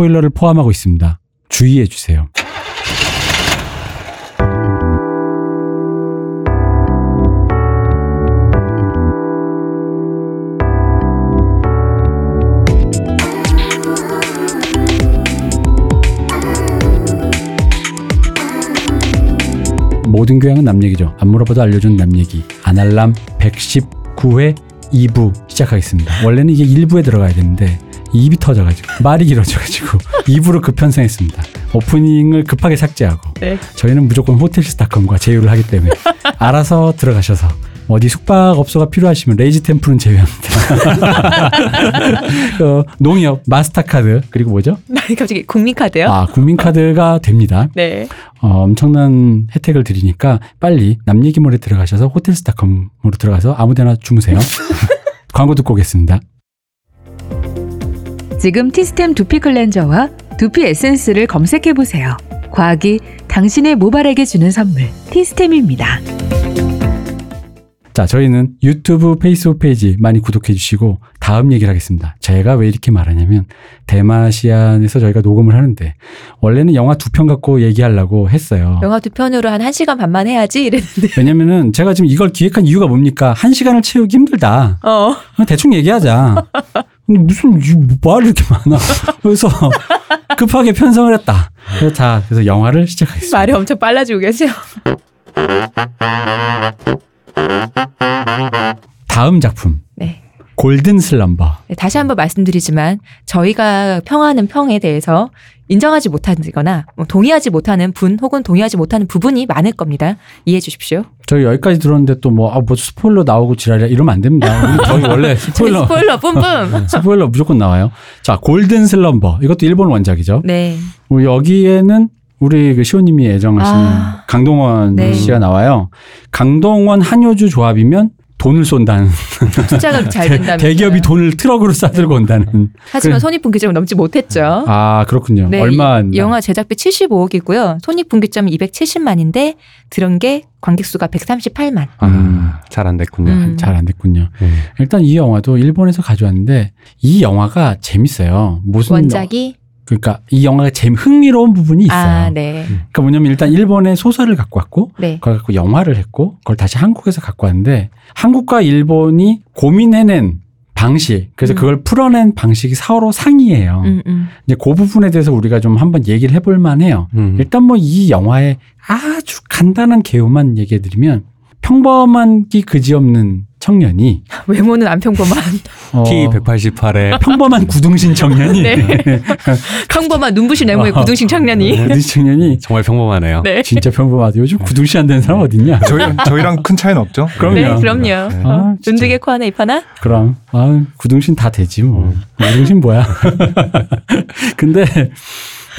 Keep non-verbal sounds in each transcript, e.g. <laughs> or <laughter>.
스포일러를 포함하고 있습니다. 주의해 주세요. 모든 교양은 남 얘기죠. 안 물어봐도 알려준 남 얘기. 아날람 119회 2부 시작하겠습니다. 원래는 이게 1부에 들어가야 되는데 입이 터져가지고 말이 길어져가지고 <laughs> 2부로 급편성했습니다. 오프닝을 급하게 삭제하고 네. 저희는 무조건 호텔스닷컴과 제휴를 하기 때문에 <laughs> 알아서 들어가셔서 어디 숙박업소가 필요하시면 레이지 템플은 제외합니다. 어, <laughs> 농협, 마스터카드 그리고 뭐죠? 갑자기 국민카드요? 아 국민카드가 됩니다. 네. 어, 엄청난 혜택을 드리니까 빨리 남 얘기몰에 들어가셔서 호텔스닷컴으로 들어가서 아무데나 주무세요. 광고 듣고 오겠습니다. 지금 티스템 두피 클렌저와 두피 에센스를 검색해 보세요. 과학이 당신의 모발에게 주는 선물 티스템입니다. 자, 저희는 유튜브 페이스북 페이지 많이 구독해 주시고 다음 얘기를 하겠습니다. 제가 왜 이렇게 말하냐면 대마시안에서 저희가 녹음을 하는데 원래는 영화 두 편 갖고 얘기하려고 했어요. 영화 두 편으로 한 1시간 반만 해야지 이랬는데. <laughs> 왜냐면은 제가 지금 이걸 기획한 이유가 뭡니까? 한 시간을 채우기 힘들다. 어. 대충 얘기하자. <laughs> 무슨 이 말이 이렇게 많아. <laughs> 그래서 급하게 편성을 했다. 그래서 자, 그래서 영화를 시작하겠습니다. 말이 엄청 빨라지고 계세요. 다음 작품 네. 골든 슬럼버. 네, 다시 한번 말씀드리지만 저희가 평하는 평에 대해서 인정하지 못하거나 뭐 동의하지 못하는 분 혹은 동의하지 못하는 부분이 많을 겁니다. 이해해 주십시오. 저희 여기까지 들었는데 또 뭐, 아, 뭐 스포일러 나오고 지랄이야 이러면 안 됩니다. 저희 원래 <laughs> 스포일러, 스포일러 뿜뿜. 스포일러 무조건 나와요. 자, 골든 슬럼버. 이것도 일본 원작이죠. 네. 우리 여기에는 우리 그 시호님이 애정하시는 아. 강동원 네. 씨가 나와요. 강동원 한효주 조합이면 돈을 쏜다는. 투자가 잘 대- 된다면 대기업이 돈을 트럭으로 싸들고 온다는. 하지만 그- 손익분기점을 넘지 못했죠. 아, 그렇군요. 네, 얼마 이 영화 제작비 75억이고요. 손익분기점이 270만인데 들은 게 관객수가 138만. 음. 잘안 됐군요. 음. 잘안 됐군요. 음. 일단 이 영화도 일본에서 가져왔는데 이 영화가 재밌어요. 무슨 원작이 그러니까 이 영화가 재미 흥미로운 부분이 있어요. 아, 네. 그러니까 뭐냐면 일단 일본의 소설을 갖고 왔고 네. 그걸 갖고 영화를 했고 그걸 다시 한국에서 갖고 왔는데 한국과 일본이 고민해낸 방식 그래서 음. 그걸 풀어낸 방식이 서로 상이해요. 음, 음. 이제 그 부분에 대해서 우리가 좀 한번 얘기를 해볼 만해요. 음. 일단 뭐 이 영화의 아주 간단한 개요만 얘기해드리면 평범한 기 그지없는 청년이 <laughs> 외모는 안 평범한 <laughs> 어, 키 188에 평범한 구둥신 청년이 네. <laughs> 평범한 눈부신 외모의 어. 구둥신 청년이 구둥신 청년이 정말 평범하네요. 네. 진짜 평범하다. 요즘 구둥시 안 되는 사람 어딨냐? 저희, 저희랑 큰 차이는 없죠? 그럼요. 네, 그럼요. 네. 어, 아, 진짜. 눈두개 코 하나 입 하나. 그럼 아 구둥신 다 되지 뭐. 구둥신 뭐야? 근데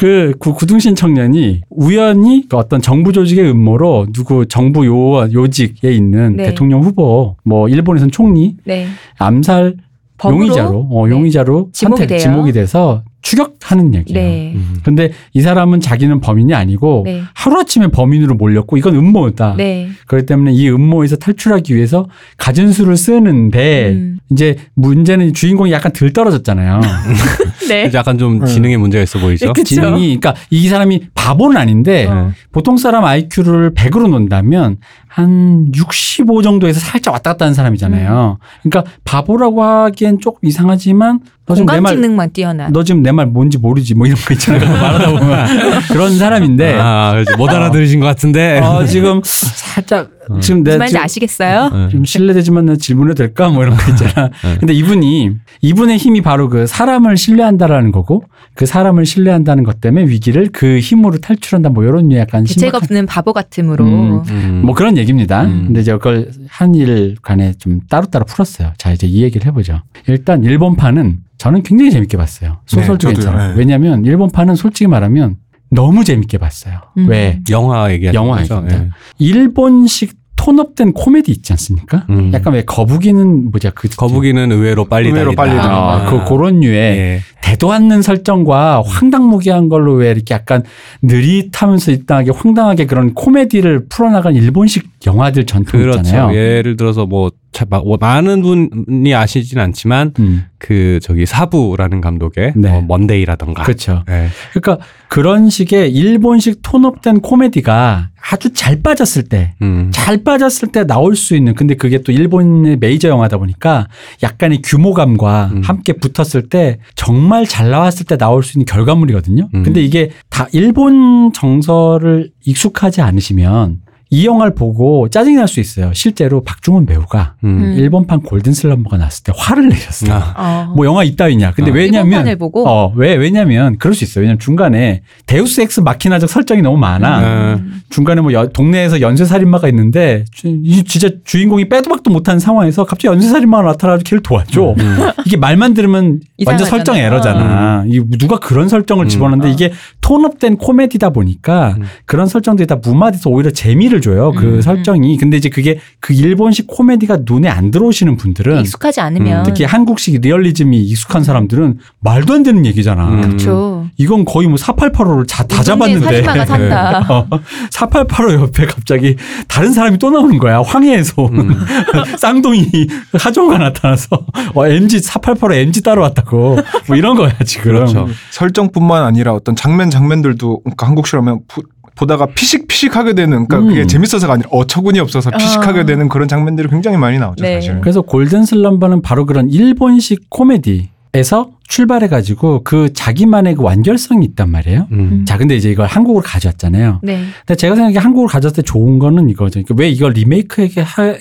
그 구- 구둥신 청년이 우연히 그 어떤 정부 조직의 음모로 누구 정부 요 요직에 있는 네. 대통령 후보 뭐 일본에선 총리 네. 암살? 용의자로 어, 네. 용의자로 지목이 선택 돼요. 지목이 돼서 추격하는 얘기예요. 네. 음. 근데 이 사람은 자기는 범인이 아니고 네. 하루아침에 범인으로 몰렸고 이건 음모다. 네. 그렇기 때문에 이 음모에서 탈출하기 위해서 가진 수를 쓰는데 음. 이제 문제는 주인공이 약간 들 떨어졌잖아요. <laughs> 네. 그래서 약간 좀 지능에 문제가 있어 보이죠? 그- 그쵸. 지능이 그러니까 이 사람이 바보는 아닌데 어. 보통 사람 IQ를 100으로 놓는다면 한 65 정도에서 살짝 왔다 갔다 하는 사람이잖아요. 그러니까 바보라고 하기엔 조금 이상하지만 너 지금 내 공감 말 직능만 뛰어난. 너 지금 내 말 뭔지 모르지 뭐 이런 거 있잖아요. 말하다 보면 <laughs> 그런 사람인데 아, 그렇지. 못 알아들으신 것 같은데. 어, 지금 살짝 어. 지금 내가 말인지 아시겠어요? 네. 좀 실례되지만 나 질문해도 될까? 뭐 이런 거 있잖아. 네. 근데 이분이, 이분의 힘이 바로 그 사람을 신뢰한다라는 거고, 그 사람을 신뢰한다는 것 때문에 위기를 그 힘으로 탈출한다, 뭐 이런 약간 대책 심각한, 없는 바보 같음으로. 음. 음. 뭐 그런 얘기입니다. 음. 근데 이제 그걸 한일 간에 좀 따로따로 풀었어요. 자, 이제 이 얘기를 해보죠. 일단 일본판은 저는 굉장히 재밌게 봤어요. 소설도 네. 괜찮아요. 네. 왜냐면 일본판은 솔직히 말하면 너무 재밌게 봤어요. 음. 왜? 영화 얘기하는 영화? 얘기입니다. 예. 일본식 톤업된 코미디 있지 않습니까? 음. 약간 왜 거북이는 뭐냐 그 거북이는 의외로 빨리 의외로 달린다. 빨리 아, 달린다. 그 그런 류의 예. 대도 않는 설정과 황당무계한 걸로 왜 이렇게 약간 느릿하면서 이상하게 황당하게 그런 코미디를 풀어나간 일본식 영화들 전통 그렇죠. 있잖아요. 예를 들어서 뭐, 뭐 많은 분이 아시진 않지만 음. 그 저기 사부라는 감독의 네. 뭐 먼데이라던가. 그렇죠. 네. 그러니까 그런 식의 일본식 tone up된 코미디가 아주 잘 빠졌을 때, 음. 잘 빠졌을 때 나올 수 있는 근데 그게 또 일본의 메이저 영화다 보니까 약간의 규모감과 음. 함께 붙었을 때 정말 잘 나왔을 때 나올 수 있는 결과물이거든요. 음. 근데 이게 다 일본 정서를 익숙하지 않으시면 이 영화를 보고 짜증이 날 수 있어요. 실제로 박중훈 배우가 음. 음. 일본판 골든 슬럼버가 나왔을 때 화를 내셨어요. 아. 어. 뭐 영화 이따위냐. 근데 아. 왜냐면 일본판을 보고 어, 왜 왜냐면 그럴 수 있어요. 왜냐면 중간에 데우스 엑스 마키나적 설정이 너무 많아. 음. 중간에 뭐 여- 동네에서 연쇄 살인마가 있는데 주- 이 진짜 주인공이 빼도 박도 못하는 상황에서 갑자기 연쇄 살인마가 나타나서 걔를 도와줘. 음. <laughs> 이게 말만 들으면 완전. 설정 에러잖아. 이 누가 그런 설정을 음. 집어넣는데 어. 이게 톤업된 코미디다 보니까 음. 그런 설정들이 다 무마돼서 오히려 재미를 줘요. 그 음. 설정이. 근데 이제 그게 그 일본식 코미디가 눈에 안 들어오시는 분들은 익숙하지 않으면 음, 특히 한국식 리얼리즘이 익숙한 사람들은 말도 안 되는 얘기잖아. 음. 그렇죠. 이건 거의 뭐 4885를 다, 잡았는데. 산다. <laughs> 어, 4885 옆에 갑자기 다른 사람이 또 나오는 거야. 황해에서 온 음. <laughs> 쌍둥이 하정우가 나타나서 어, MG 4885 MG 따라왔다고 뭐 이런 거야 지금. 그렇죠. 설정뿐만 아니라 어떤 장면 장면들도 그러니까 한국식으로면 부- 보다가 피식피식하게 되는 그러니까 그게 음. 재밌어서가 아니라 어처구니 없어서 피식하게 아. 되는 그런 장면들이 굉장히 많이 나오죠 네. 사실. 그래서 골든 슬럼버는 바로 그런 일본식 코미디에서 출발해 가지고 그 자기만의 그 완결성이 있단 말이에요. 음. 자, 근데 이제 이걸 한국으로 가져왔잖아요. 네. 근데 제가 생각에 한국으로 가져왔을 때 좋은 거는 이거죠. 그러니까 왜 이걸 리메이크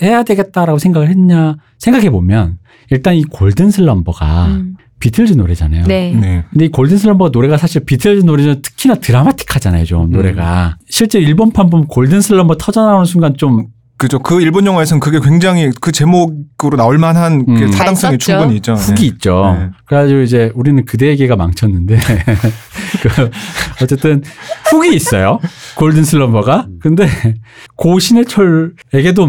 해야 되겠다라고 생각을 했냐 생각해 보면 일단 이 골든 슬럼버가 음. 비틀즈 노래잖아요. 네. 네. 근데 이 골든 슬럼버 노래가 사실 비틀즈 노래는 특히나 드라마틱하잖아요, 좀 음. 노래가. 실제 일본판 보면 골든 슬럼버 터져 나오는 순간 좀 그죠. 그 일본 영화에서는 그게 굉장히 그 제목으로 나올 만한 그 음. 타당성이. 충분히 있죠. 네. 훅이 있죠. 네. 그래가지고 이제 우리는 그대에게가 망쳤는데 <laughs> 그 어쨌든 hook이 있어요. 골든 슬럼버가. 근데 고 신해철에게도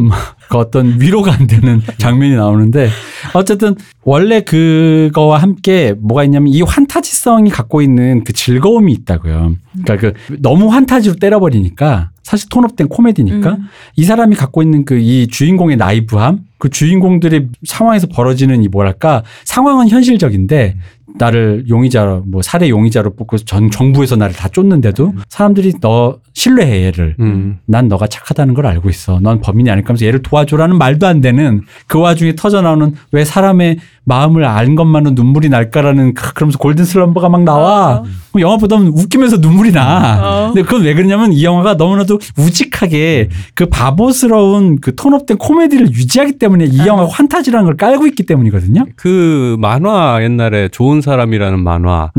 그 어떤 위로가 안 되는 <laughs> 장면이 나오는데 어쨌든 원래 그거와 함께 뭐가 있냐면 이 환타지성이 갖고 있는 그 즐거움이 있다고요. 그러니까 그 너무 환타지로 때려버리니까 사실 톤업된 코미디니까 음. 이 사람이 갖고 있는 그 이 주인공의 나이브함, 그 주인공들의 상황에서 벌어지는 이 뭐랄까 상황은 현실적인데 나를 용의자로 뭐 살해 용의자로 뽑고 전 정부에서 나를 다 쫓는데도 사람들이 너 신뢰해 얘를. 음. 난 너가 착하다는 걸 알고 있어. 넌 범인이 아닐까 하면서 얘를 도와줘라는 말도 안 되는 그 와중에 터져 나오는 왜 사람의 마음을 아는 것만으로 눈물이 날까라는 그- 그러면서 골든 슬럼버가 막 나와. 어. 그럼 영화 보다 보면 웃기면서 눈물이 나. 어. 근데 그건 왜 그러냐면 이 영화가 너무나도 우직하게 그 바보스러운 그 톤업된 코미디를 유지하기 때문에 이 아. 영화가 환타지라는 걸 깔고 있기 때문이거든요. 그 만화 옛날에 좋은 사람이라는 만화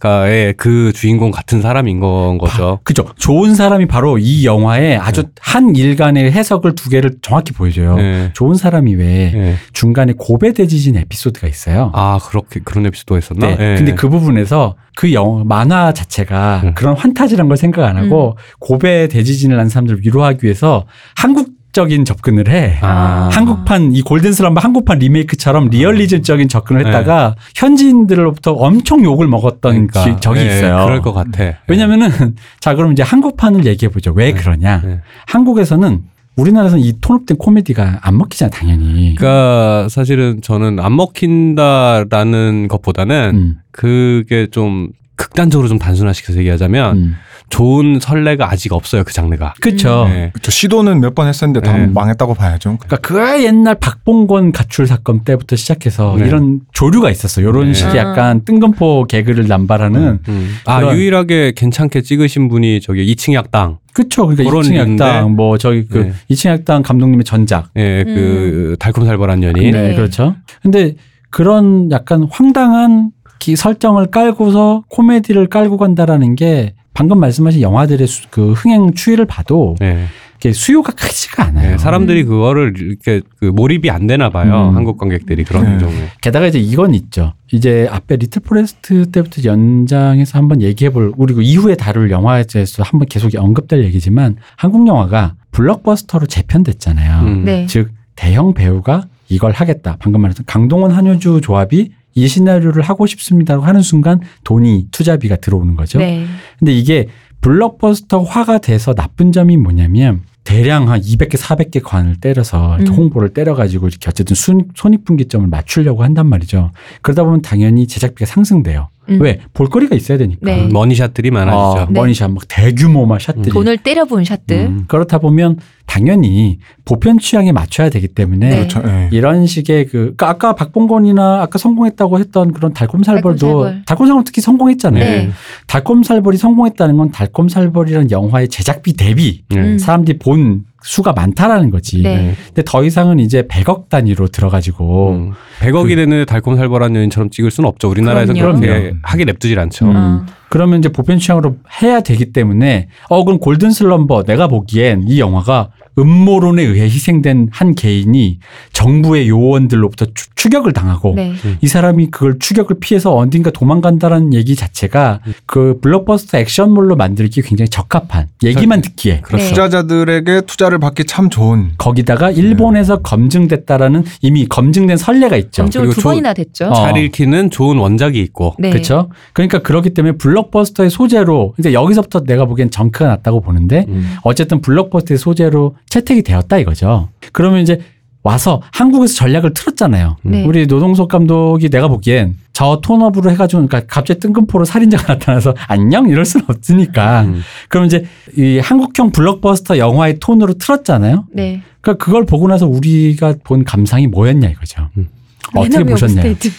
가의 네. 그 주인공 같은 사람인 건 거죠. 그죠. 좋은 사람이 바로 이 영화의 아주 한 일간의 해석을 두 개를 정확히 보여줘요. 네. 좋은 사람이 왜 네. 중간에 고배 대지진 에피소드가 있어요. 아 그렇게 그런 에피소드가 있었나? 네. 네. 근데 그 부분에서 그 영화 만화 자체가 음. 그런 환타지란 걸 생각 안 하고 고배 대지진을 난 사람들 을 위로하기 위해서 한국 적인 접근을 해. 아. 한국판 이 골든 슬럼버 한국판 리메이크처럼 리얼리즘적인 접근을 했다가 현지인들로부터 엄청 욕을 먹었던 그러니까. 기- 적이 네, 있어요. 그럴 것 같아. 왜냐면은 <laughs> 자 그럼 이제 한국판을 얘기해 보죠. 왜 그러냐? 네. 한국에서는 우리나라에서는 이 톤업된 코미디가 안 먹히잖아 당연히. 그러니까 사실은 저는 안 먹힌다라는 것보다는 음, 그게 좀 극단적으로 좀 단순화시켜서 얘기하자면 음. 좋은 선례가 아직 없어요 그 장르가. 그렇죠. 네. 그렇죠. 시도는 몇 번 했었는데 다 네. 망했다고 봐야죠. 그러니까 그 옛날 박봉건 가출 사건 때부터 시작해서 네. 이런 조류가 있었어. 이런 네. 식의 아. 약간 뜬금포 개그를 남발하는. 음. 아 그런- 유일하게 괜찮게 찍으신 분이 저기 이층 약당. 그쵸. 그러니까 그런 2층 류인데. 약당, 뭐 저기 그 네. 2층 약당 감독님의 전작. 예, 그 달콤살벌한 연인. 네, 네. 그렇죠. 근데 그런 약간 황당한 기 설정을 깔고서 코미디를 깔고 간다라는 게 방금 말씀하신 영화들의 수- 그 흥행 추이를 봐도 네. 이게 수요가 크지가 않아요. 네, 사람들이 그거를 이렇게 그 몰입이 안 되나 봐요. 음. 한국 관객들이 그런 네. 경우에. 게다가 이제 이건 있죠. 이제 앞에 리틀 포레스트 때부터 연장해서 한번 얘기해 볼, 그리고 이후에 다룰 영화에 대해서 한번 계속 언급될 얘기지만 한국 영화가 블록버스터로 재편됐잖아요. 음. 네. 즉, 대형 배우가 이걸 하겠다. 방금 말했던 강동원 한효주 조합이 이 시나리오를 하고 싶습니다고 하는 순간 돈이 투자비가 들어오는 거죠. 네. 근데 이게 블록버스터화가 돼서 나쁜 점이 뭐냐면 대량 한 200개, 400개 관을 때려서 음. 홍보를 때려가지고 이렇게 어쨌든 순, 손익분기점을 맞추려고 한단 말이죠. 그러다 보면 당연히 제작비가 상승돼요. 음. 왜? 볼거리가 있어야 되니까. 네. money shot들이 많아지죠. 어, 네. money shot 막 대규모 막 shot들이. 돈을 때려부은 shot들. 음, 그렇다 보면 당연히 보편 취향에 맞춰야 되기 때문에 네. 그렇죠. 예. 이런 식의 그 그러니까 아까 박봉곤이나 아까 성공했다고 했던 그런 달콤살벌도 달콤살벌. 달콤살벌 특히 성공했잖아요. 네. 달콤살벌이 성공했다는 건 달콤살벌이라는 영화의 제작비 대비 네. 음. 사람들이 본 수가 많다라는 거지. 네. 근데 더 이상은 이제 100억 단위로 들어가지고 음. 100억이 되는 달콤살벌한 여인처럼 찍을 수는 없죠. 우리나라에서 그럼요. 그렇게 그럼요. 하기 냅두질 않죠. 음. 어. 그러면 이제 보편 취향으로 해야 되기 때문에 어 그럼 골든 슬럼버 내가 보기엔 이 영화가 음모론에 의해 희생된 한 개인이 정부의 요원들로부터 추, 추격을 당하고 네. 이 사람이 그걸 추격을 피해서 어딘가 도망간다라는 얘기 자체가 그 블록버스터 액션물로 만들기 굉장히 적합한 얘기만 듣기에 네. 투자자들에게 투자를 받기 참 좋은 거기다가 일본에서 검증됐다라는 이미 검증된 선례가 있죠. 그리고 두 조- 번이나 됐죠. 어. 잘 읽히는 좋은 원작이 있고. 네. 그렇죠. 그러니까 그렇기 때문에 블록 버스터의 소재로 이제 여기서부터 내가 보기엔 정크가 났다고 보는데 음. 어쨌든 블록버스터의 소재로 채택이 되었다 이거죠. 그러면 이제 와서 한국에서 전략을 틀었잖아요. 네. 우리 노동석 감독이 내가 보기엔 저 톤업으로 해가지고 그러니까 갑자기 뜬금포로 살인자가 <laughs> 나타나서 안녕 이럴 수는 없으니까 음. 그럼 이제 이 한국형 블록버스터 영화의 톤으로 틀었잖아요. 네. 그러니까 그걸 보고 나서 우리가 본 감상이 뭐였냐 이거죠. 음. 어떻게? 스테이트.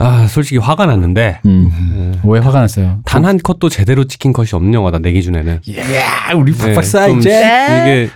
아, 솔직히 화가 났는데 음. 왜 화가 났어요? 단 한 컷도 제대로 찍힌 컷이 없는 영화다 내 기준에는. 야 우리 네, 박사 좀 이제 이게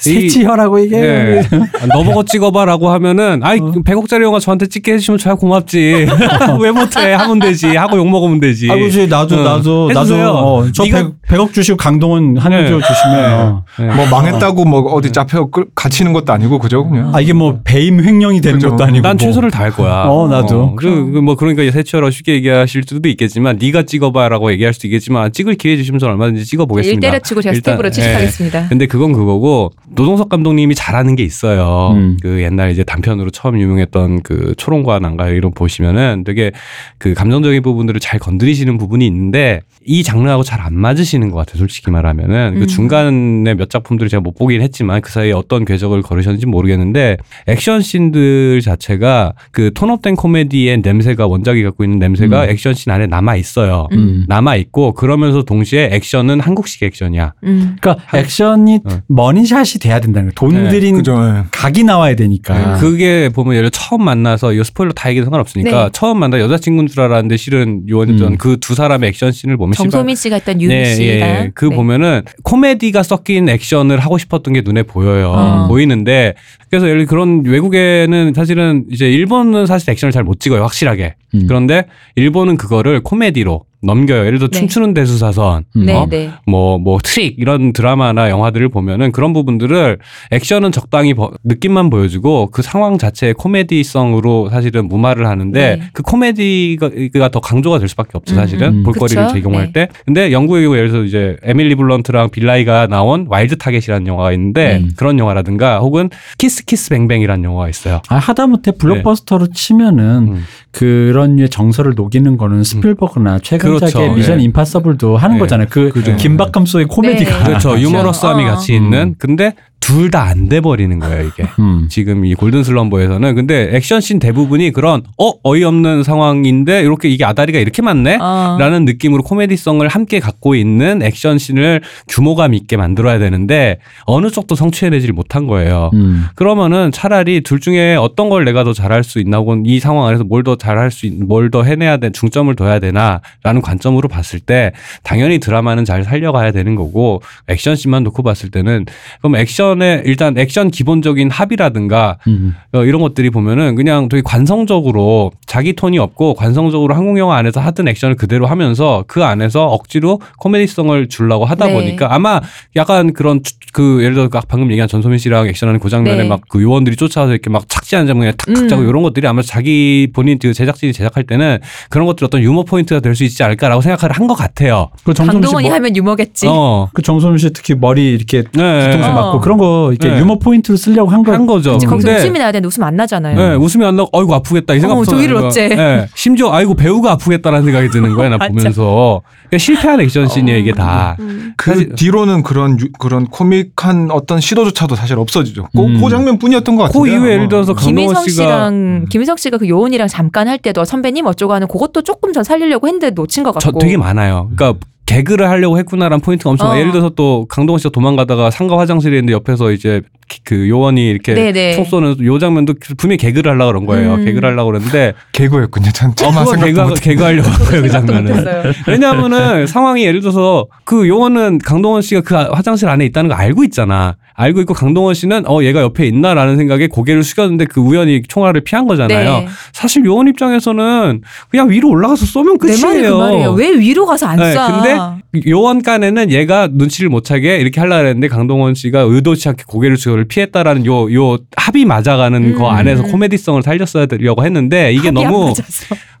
세 치 혀라고 이게 예. 아, 너 보고 찍어봐라고 하면은 아이 어. 100억짜리 영화 저한테 찍게 해주시면 저야 고맙지 <laughs> 왜 못해 하면 되지 하고 욕 먹으면 되지 아, 그지 나도 응. 나도 나도 해주세요. 어, 저 네가- 100, 억 주시고 강동원 한효주 네. 주시면 어. 네. 뭐 망했다고 뭐 어디 잡혀 끌- 갇히는 것도 아니고 그죠 그냥 아 이게 뭐 배임 횡령이 되는 그죠. 것도 아니고 난 뭐. 최선을 다할 거야. 어, 나도. 그, 그뭐 그러니까 세 치 혀라 쉽게 얘기하실 수도 있겠지만 네가 찍어봐라고 얘기할 수도 있겠지만 찍을 기회 주시면 저는 얼마든지 일 찍어보겠습니다. 때려치고 제가 일단, 스텝으로 예. 취직하겠습니다. 근데 그건 그거고 노동석 감독님이 잘하는 게 있어요. 음. 그 옛날 이제 단편으로 처음 유명했던 그 초롱과 나인가 이런 보시면은 되게 그 감정적인 부분들을 잘 건드리시는 부분이 있는데 이 장르하고 잘 안 맞으시는 것 같아요. 솔직히 말하면은 음. 그 중간에 몇 작품들을 제가 못 보긴 했지만 그 사이에 어떤 궤적을 걸으셨는지 모르겠는데 액션 씬들 자체가 그 톤업된 코미디의 냄새가 원작이 갖고 있는 냄새가 음. 액션 씬 안에 남아 있어요. 음. 남아 있고 그러면서 동시에 액션은 한국식 액션이야. 음. 그러니까 액션이 어. 머니샷이 돼야 된다는 거예요. 돈 네, 들인 그죠 예. 각이 나와야 되니까. 그게 보면 예를 들어 처음 만나서 이거 스포일러 다 얘기해도 상관없으니까 네. 처음 만나 여자친구인 줄 알았는데 실은 요원이던 음. 그두 사람의 액션 씬을 보면 정소민 씨가 했던 유미 네, 씨랑 예. 그 네. 보면은 코미디가 섞인 액션을 하고 싶었던 게 눈에 보여요. 어. 보이는데 그래서 예를 들어 그런 외국에는 사실은 이제 일본은 사실 액션을 잘 못 찍어요. 확실하게. 음. 그런데 일본은 그거를 코미디로 넘겨요. 예를 들어 네. 춤추는 대수사선, 음. 네, 어? 네. 뭐, 뭐, 트릭, 이런 드라마나 영화들을 보면은 그런 부분들을 액션은 적당히 버- 느낌만 보여주고 그 상황 자체의 코미디성으로 사실은 무마를 하는데 네. 그 코미디가 더 강조가 될 수밖에 없죠, 사실은. 음, 음. 볼거리를 그쵸? 제공할 네. 때. 근데 영국의 경우 예를 들어서 이제 에밀리 블런트랑 빌 나이가 나온 와일드 타겟이라는 영화가 있는데 음. 그런 영화라든가 혹은 키스 키스 뱅뱅이라는 영화가 있어요. 아, 하다못해 블록버스터로 치면은 음. 그런 류의 정서를 녹이는 거는 스필버그나 최근작의 그렇죠. 미션 네. 임파서블도 하는 네. 거잖아요. 그 그죠. 긴박감 속의 코미디가. 네. 그렇죠. <laughs> 그렇죠. 유머러스함이 어. 같이 음. 있는. 근데 둘 다 안 돼 버리는 거예요, 이게. 음. 지금 이 골든 슬럼버에서는 근데 액션씬 대부분이 그런 어 어이없는 상황인데 이렇게 이게 아다리가 이렇게 많네 어. 라는 느낌으로 코미디성을 함께 갖고 있는 액션씬을 규모감 있게 만들어야 되는데 어느 쪽도 성취해내질 못한 거예요. 음. 그러면은 차라리 둘 중에 어떤 걸 내가 더 잘할 수 있나 혹은 이 상황 안에서 뭘 더 잘할 수 있, 뭘더 해내야 돼, 중점을 둬야 되나라는 관점으로 봤을 때 당연히 드라마는 잘 살려가야 되는 거고 액션씬만 놓고 봤을 때는 그럼 액션에 일단 액션 기본적인 합이라든가 음. 어, 이런 것들이 보면은 그냥 되게 관성적으로 자기 톤이 없고 관성적으로 한국 영화 안에서 하던 액션을 그대로 하면서 그 안에서 억지로 코미디성을 주려고 하다 네. 보니까 아마 약간 그런 추- 그 예를 들어 방금 얘기한 전소민 씨랑 액션하는 그 장면에 네. 막그 요원들이 쫓아와서 이렇게 막 착지 한 장면에 탁탁 음. 자고 이런 것들이 아마 자기 본인 그 제작진이 제작할 때는 그런 것들 어떤 유머 포인트가 될 수 있지 않을까라고 생각을 한 것 같아요. 그 강동원이 뭐- 하면 유머겠지. 어. 그 정소민 씨 특히 머리 이렇게 네. 뒤통수 어. 맞고 그런 거 이렇게 네. 유머 포인트로 쓰려고 한 거. 한 거죠. 이제 거기서 근데 웃음이 나야 되는데 웃음 안 나잖아요. 네, 웃음이 안 나고 아이고 아프겠다 이 생각. 어, 조이를 어째. 네, 심지어 아이고 배우가 아프겠다라는 생각이 드는 거야 나. <laughs> 보면서 그러니까 실패한 액션 씬이에요 이게 다. 음. 그 사실- 뒤로는 그런 유- 그런 코믹한 어떤 시도조차도 사실 없어지죠. 그, 음. 그 장면뿐이었던 것 같아요. 그 이후에 예를 들어서 강동원 김의성 씨가 씨랑 음. 김희성 씨가 그 요원이랑 잠깐 할 때도 선배님 어쩌고 하는 그것도 조금 전 살리려고 했는데 놓친 것저 같고. 되게 많아요. 그러니까 개그를 하려고 했구나라는 포인트가 엄청 어. 예를 들어서 또 강동원 씨가 도망가다가 상가 화장실에 있는데 옆에서 이제 기- 그 요원이 이렇게 네네. 총 쏘는 요 장면도 분명히 개그를 하려고 그런 거예요. 음. 개그를 하려고 그랬는데 개그였군요. 전 어, 그거 개그 못. 개그 하려고 한 거예요 그 장면은. 왜냐하면은 상황이 예를 들어서 그 요원은 강동원 씨가 그 화장실 안에 있다는 거 알고 있잖아. 알고 있고 강동원 씨는 어 얘가 옆에 있나라는 생각에 고개를 숙였는데 그 우연히 총알을 피한 거잖아요. 네. 사실 요원 입장에서는 그냥 위로 올라가서 쏘면 내 말이 끝이에요. 그 말이에요. 왜 위로 가서 안 네, 쏴? 근데 요원 간에는 얘가 눈치를 못 차게 이렇게 하려고 했는데 강동원 씨가 의도치 않게 고개를 숙여 를 피했다라는 요, 요 합이 맞아가는 음. 거 안에서 코미디성을 살렸어야 되려고 했는데 이게 너무.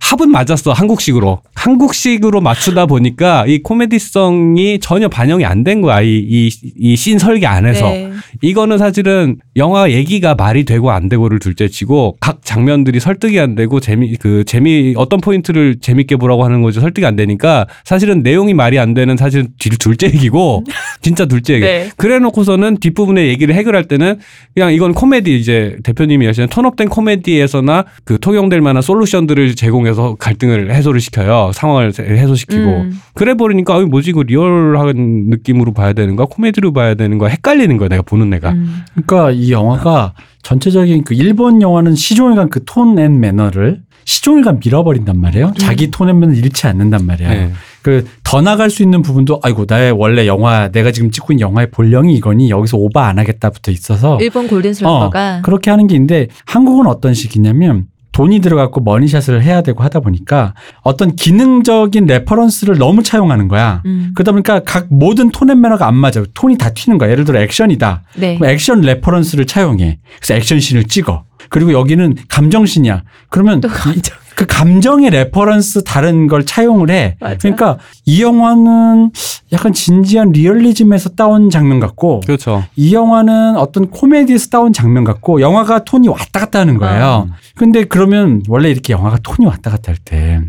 합은 맞았어 한국식으로 한국식으로 맞추다 보니까 이 코미디성이 전혀 반영이 안 된 거야 이이이씬 설계 안에서 네. 이거는 사실은 영화 얘기가 말이 되고 안 되고를 둘째치고 각 장면들이 설득이 안 되고 재미 그 재미 어떤 포인트를 재밌게 보라고 하는 거지 설득이 안 되니까 사실은 내용이 말이 안 되는 사실 뒤 둘째 얘기고 <laughs> 진짜 둘째 얘기. 네. 그래놓고서는 뒷부분의 얘기를 해결할 때는 그냥 이건 코미디 이제 대표님이 하시는 tone up된 코미디에서나 그 통용될 만한 solution들을 제공해 서 갈등을 해소를 시켜요. 상황을 해소시키고. 음. 그래 버리니까 아 뭐지 이거 리얼한 느낌으로 봐야 되는가 코미디로 봐야 되는가 헷갈리는 거야 내가 보는 내가. 음. 그러니까 이 영화가 전체적인 그 일본 영화는 시종일관 그 tone and manner를 시종일관 밀어버린단 말이에요. 자기 tone and manner 잃지 않는단 말이야. 네. 그더 나갈 수 있는 부분도 아이고 나의 원래 영화 내가 지금 찍고 있는 영화의 본령이 이거니 여기서 오버 안 하겠다부터 있어서 일본 골든 어, 슬럼버가 그렇게 하는 게 있는데 한국은 어떤 식이냐면 돈이 들어갔고 money shot을 해야 되고 하다 보니까 어떤 기능적인 reference를 너무 차용하는 거야. 음. 그러다 보니까 각 모든 tone and manner가 안 맞아. 톤이 다 튀는 거야. 예를 들어 액션이다. 네. 그럼 액션 reference를 차용해. 그래서 액션씬을 찍어. 그리고 여기는 감정씬이야. 그러면 또 이- 감정. 그 감정의 reference 다른 걸 차용을 해. 맞아. 그러니까 이 영화는 약간 진지한 리얼리즘에서 따온 장면 같고 그렇죠. 이 영화는 어떤 코미디에서 따온 장면 같고 영화가 톤이 왔다 갔다 하는 거예요. 근데 그러면 원래 이렇게 영화가 톤이 왔다 갔다 할 때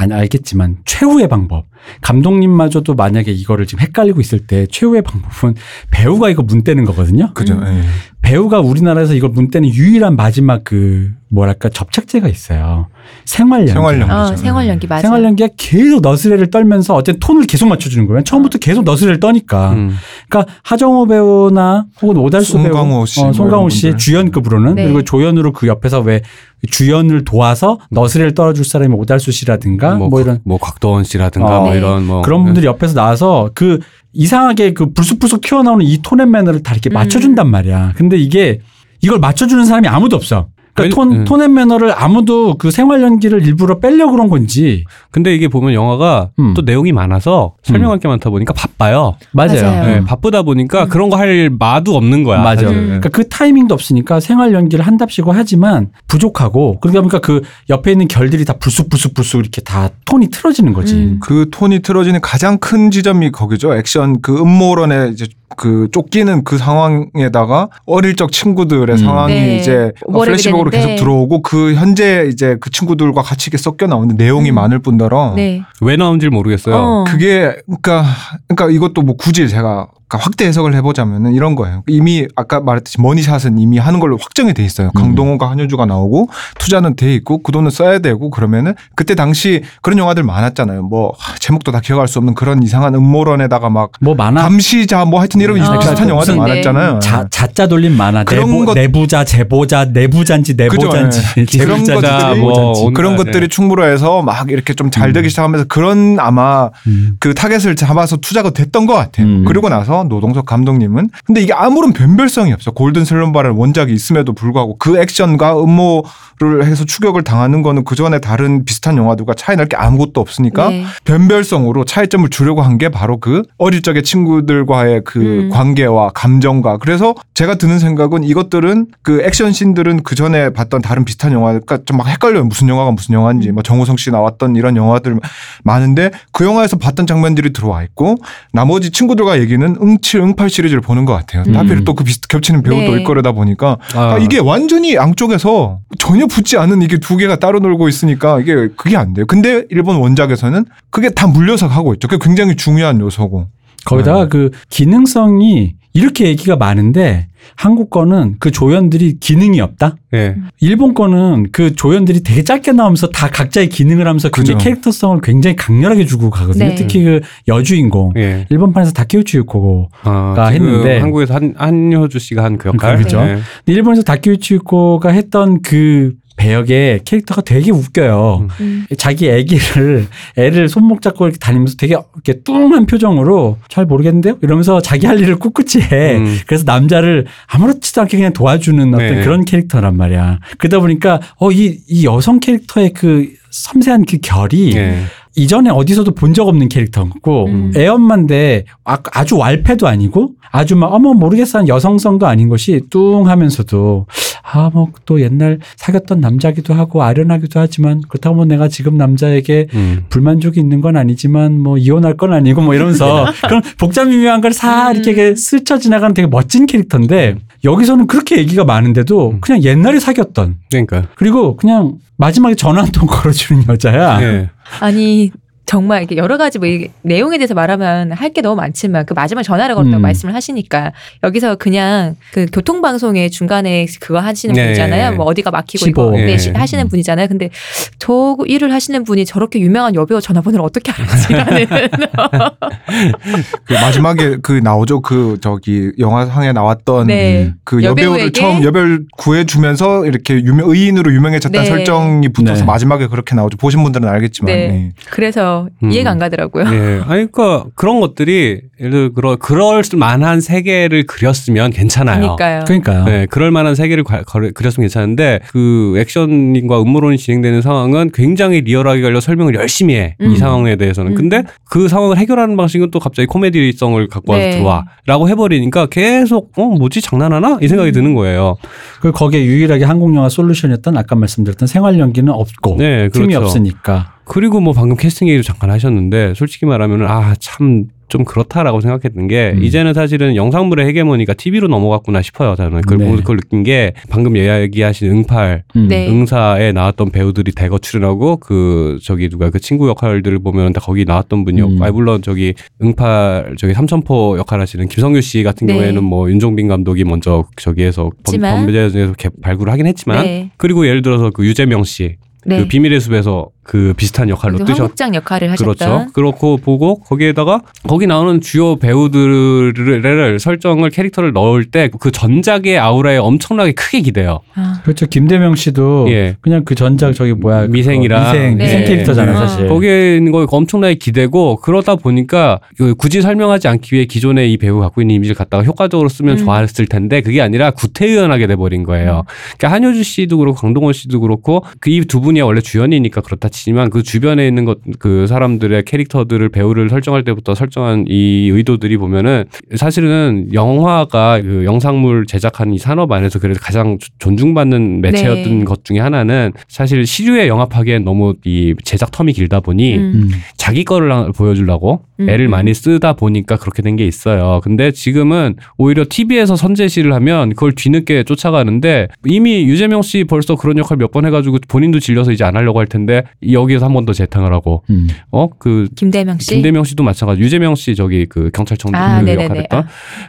아니 알겠지만 최후의 방법 감독님마저도 만약에 이거를 지금 헷갈리고 있을 때 최후의 방법은 배우가 이거 문 떼는 거거든요. 그죠. 음. 예. 배우가 우리나라에서 이걸 문 떼는 유일한 마지막 그 뭐랄까 접착제가 있어요. 생활 연기. 생활 연기. 어, 그죠. 생활 연기 맞아. 생활 연기가 계속 너스레를 떨면서 어쨌든 톤을 계속 맞춰주는 거예요. 처음부터 계속 너스레를 떠니까. 음. 그러니까 하정우 배우나 혹은 오달수 송강호 배우, 씨 어, 뭐 송강호 이런 씨 분들. 주연급으로는 네. 그리고 조연으로 그 옆에서 왜 주연을 도와서 너스레를 떨어줄 사람이 오달수 씨라든가 뭐, 뭐, 이런 뭐 곽도원 씨라든가 어. 뭐 네. 이런 뭐 그런 분들이 옆에서 나와서 그 이상하게 그 불쑥불쑥 튀어나오는 이 톤앤 매너를 다 이렇게 음. 맞춰준단 말이야. 근데 이게 이걸 맞춰주는 사람이 아무도 없어. 그러니까 왜- 톤, 음. 톤앤 매너를 아무도 그 생활 연기를 일부러 빼려고 그런 건지. 근데 이게 보면 영화가 음. 또 내용이 많아서 설명할 게 많다 보니까 바빠요. 맞아요. 맞아요. 네, 바쁘다 보니까 음. 그런 거 할 마도 없는 거야. 맞아. 사실은. 음. 그러니까 그 타이밍도 없으니까 생활 연기를 한답시고 하지만 부족하고 그러다 보니까 그 옆에 있는 결들이 다 불쑥불쑥불쑥 이렇게 다 톤이 틀어지는 거지. 음. 그 톤이 틀어지는 가장 큰 지점이 거기죠. 액션 그 음모론에 이제 그 쫓기는 그 상황에다가 어릴 적 친구들의 음. 상황이 네. 이제 오버랩이 플래시백으로 되는데. 계속 들어오고 그 현재 이제 그 친구들과 같이 이렇게 섞여 나오는 내용이 음. 많을 뿐더러 네. 왜 나온지 모르겠어요. 어. 그게 그러니까 그러니까 이것도 뭐 굳이 제가 확대 해석을 해보자면은 이런 거예요. 이미 아까 말했듯이 money shot은 이미 하는 걸로 확정이 돼 있어요. 음. 강동원과 한효주가 나오고 투자는 돼 있고 그 돈은 써야 되고 그러면은 그때 당시 그런 영화들 많았잖아요. 뭐 하, 제목도 다 기억할 수 없는 그런 이상한 음모론에다가 막뭐 많아. 감시자 뭐 하여튼 이런 아, 비슷한 영화들 많았잖아요. 자, 자자 돌림 많아. 그런 내부, 것- 내부자, 제보자, 내부자인지 내보자인지. 그죠, 예. <laughs> 그런 것들이 뭐. 온- 그런 네. 것들이 충분해서 막 이렇게 좀 잘 되기 시작하면서 그런 아마 음. 그 타겟을 잡아서 투자가 됐던 것 같아요. 음. 그리고 나서 노동석 감독님은 근데 이게 아무런 변별성이 없어. 골든 슬럼버라는 원작이 있음에도 불구하고 그 액션과 음모를 해서 추격을 당하는 거는 그 전에 다른 비슷한 영화들과 차이 날 게 아무것도 없으니까 네. 변별성으로 차이점을 주려고 한 게 바로 그 어릴 적의 친구들과의 그 음. 관계와 감정과 그래서 제가 드는 생각은 이것들은 그 액션 씬들은 그 전에 봤던 다른 비슷한 영화가 좀 막 헷갈려요 무슨 영화가 무슨 영화인지 뭐 정우성 씨 나왔던 이런 영화들 많은데 그 영화에서 봤던 장면들이 들어와 있고 나머지 친구들과 얘기는 응칠 응팔 시리즈를 보는 것 같아요. 음. 하필 또그 비슷 겹치는 배우도 네. 일거려다 보니까 아, 아, 이게 완전히 양쪽에서 전혀 붙지 않은 이게 두 개가 따로 놀고 있으니까 이게 그게 안 돼요. 근데 일본 원작에서는 그게 다 물려서 하고 있죠. 그게 굉장히 중요한 요소고. 거기다가 네. 그 기능성이 이렇게 얘기가 많은데 한국 거는 그 조연들이 기능이 없다. 예. 일본 거는 그 조연들이 되게 짧게 나오면서 다 각자의 기능을 하면서 굉장히 그죠. 캐릭터성을 굉장히 강렬하게 주고 가거든요. 네. 특히 그 여주인공 예. 일본판에서 다케우치 유코고 아, 했는데. 한국에서 한 한효주 씨가 한 그 역할. 그렇죠. 일본에서 다케우치 유코가 했던 그 배역의 캐릭터가 되게 웃겨요. 음. 음. 자기 애기를 애를 손목 잡고 이렇게 다니면서 되게 이렇게 뚱한 표정으로 잘 모르겠는데요 이러면서 자기 할 일을 꿋꿋이 해. 음. 그래서 남자를 아무렇지도 않게 그냥 도와주는 어떤 네. 그런 캐릭터란 말이야. 그러다 보니까 어이 이 여성 캐릭터의 그 섬세한 그 결이 예. 이전에 어디서도 본 적 없는 캐릭터고 음. 애엄마인데 아- 아주 왈패도 아니고 아주 막 어머 모르겠어 한 여성성도 아닌 것이 뚱하면서도 아 뭐 또 옛날 사귀었던 남자기도 하고 아련하기도 하지만 그렇다고 뭐 내가 지금 남자에게 음. 불만족이 있는 건 아니지만 뭐 이혼할 건 아니고 뭐 이러면서 <laughs> 그런 복잡미묘한 걸 사 이렇게 이렇게 스쳐 지나가는 되게 멋진 캐릭터인데 여기서는 그렇게 얘기가 많은데도 음. 그냥 옛날에 사귀었던 그러니까. 그리고 그냥 마지막에 전화 한 통 걸어주는 여자야. 예. 아니 정말 이게 여러 가지 뭐 내용에 대해서 말하면 할 게 너무 많지만 그 마지막 전화를 걸었다고 음. 말씀을 하시니까 여기서 그냥 그 교통 방송의 중간에 그거 하시는 네. 분이잖아요. 뭐 어디가 막히고 시보. 이거 네, 네. 시- 하시는 분이잖아요. 근데 저 일을 하시는 분이 저렇게 유명한 여배우 전화번호를 어떻게 알지라는 <laughs> 그 마지막에 그 나오죠. 그 저기 영화상에 나왔던 네. 그 여배우를? 처음 여배우를 구해 주면서 이렇게 유명 의인으로 유명해졌다는 네. 설정이 붙어서 네. 마지막에 그렇게 나오죠. 보신 분들은 알겠지만. 네. 네. 그래서 음. 이해가 안 가더라고요. 예. 아니, 그러니까 그런 것들이 예를 들어 그럴, 그럴 만한 세계를 그렸으면 괜찮아요. 그러니까요. 그러니까요. 네, 그럴 만한 세계를 과- 거- 그렸으면 괜찮은데 그 액션과 음모론이 진행되는 상황은 굉장히 리얼하게 걸려 설명을 열심히 해. 음. 이 상황에 대해서는. 음. 근데 그 상황을 해결하는 방식은 또 갑자기 코미디성을 갖고 와서 네. 들어와 라고 해버리니까 계속 어 뭐지 장난하나 이 생각이 음. 드는 거예요. 그 거기에 유일하게 한국 영화 솔루션이었던 아까 말씀드렸던 생활 연기는 없고 네, 팀이 그렇죠. 없으니까 그리고 뭐 방금 캐스팅 얘기도 잠깐 하셨는데 솔직히 말하면 아 참 좀 그렇다라고 생각했던 게 음. 이제는 사실은 영상물의 헤게모니가 TV로 넘어갔구나 싶어요. 저는 그걸 네. 보면서 그걸 느낀 게 방금 얘기하신 응팔 음. 네. 응사에 나왔던 배우들이 대거 출연하고 그 저기 누가 그 친구 역할들을 보면 다 거기 나왔던 분이었고 음. 아니 물론 저기 응팔 저기 삼천포 역할 하시는 김성규 씨 같은 네. 경우에는 뭐 윤종빈 감독이 먼저 저기에서 했지만. 범죄자에서 발굴을 하긴 했지만 네. 그리고 예를 들어서 그 유재명 씨그 네. 비밀의 숲에서 그 비슷한 역할로 뜨셨 황국장 역할을 하셨던 그렇죠. 그렇고 보고 거기에다가 거기 나오는 주요 배우들을 설정을 캐릭터를 넣을 때 그 전작의 아우라에 엄청나게 크게 기대요. 아, 그렇죠. 김대명 씨도 예. 그냥 그 전작 저기 뭐야 그거 미생이라. 미생 네. 미생 캐릭터잖아요 네. 사실. 거기에 있는 거 엄청나게 기대고 그러다 보니까 그 굳이 설명하지 않기 위해 기존의 이 배우 갖고 있는 이미지를 갖다가 효과적으로 쓰면 음. 좋았을 텐데 그게 아니라 구태의연하게 돼 버린 거예요. 그러니까 한효주 씨도 그렇고 강동원 씨도 그렇고 그 이 두 분이 원래 주연이니까 그렇다 치 지만 그 주변에 있는 것 그 사람들의 캐릭터들을 배우를 설정할 때부터 설정한 이 의도들이 보면은 사실은 영화가 그 영상물 제작하는 이 산업 안에서 그래도 가장 조- 존중받는 매체였던 네. 것 중에 하나는 사실 시류에 영합하기엔 너무 이 제작 텀이 길다 보니 음. 음. 자기 거를 하- 보여주려고 음, 애를 음. 많이 쓰다 보니까 그렇게 된 게 있어요. 근데 지금은 오히려 TV에서 선제시를 하면 그걸 뒤늦게 쫓아가는데 이미 유재명 씨 벌써 그런 역할 몇 번 해가지고 본인도 질려서 이제 안 하려고 할 텐데 여기에서 한 번 더 재탕을 하고 음. 어그 김대명 씨. 김대명 씨도 마찬가지. 유재명 씨 저기 그 경찰청 아, 그. 역할했던 아.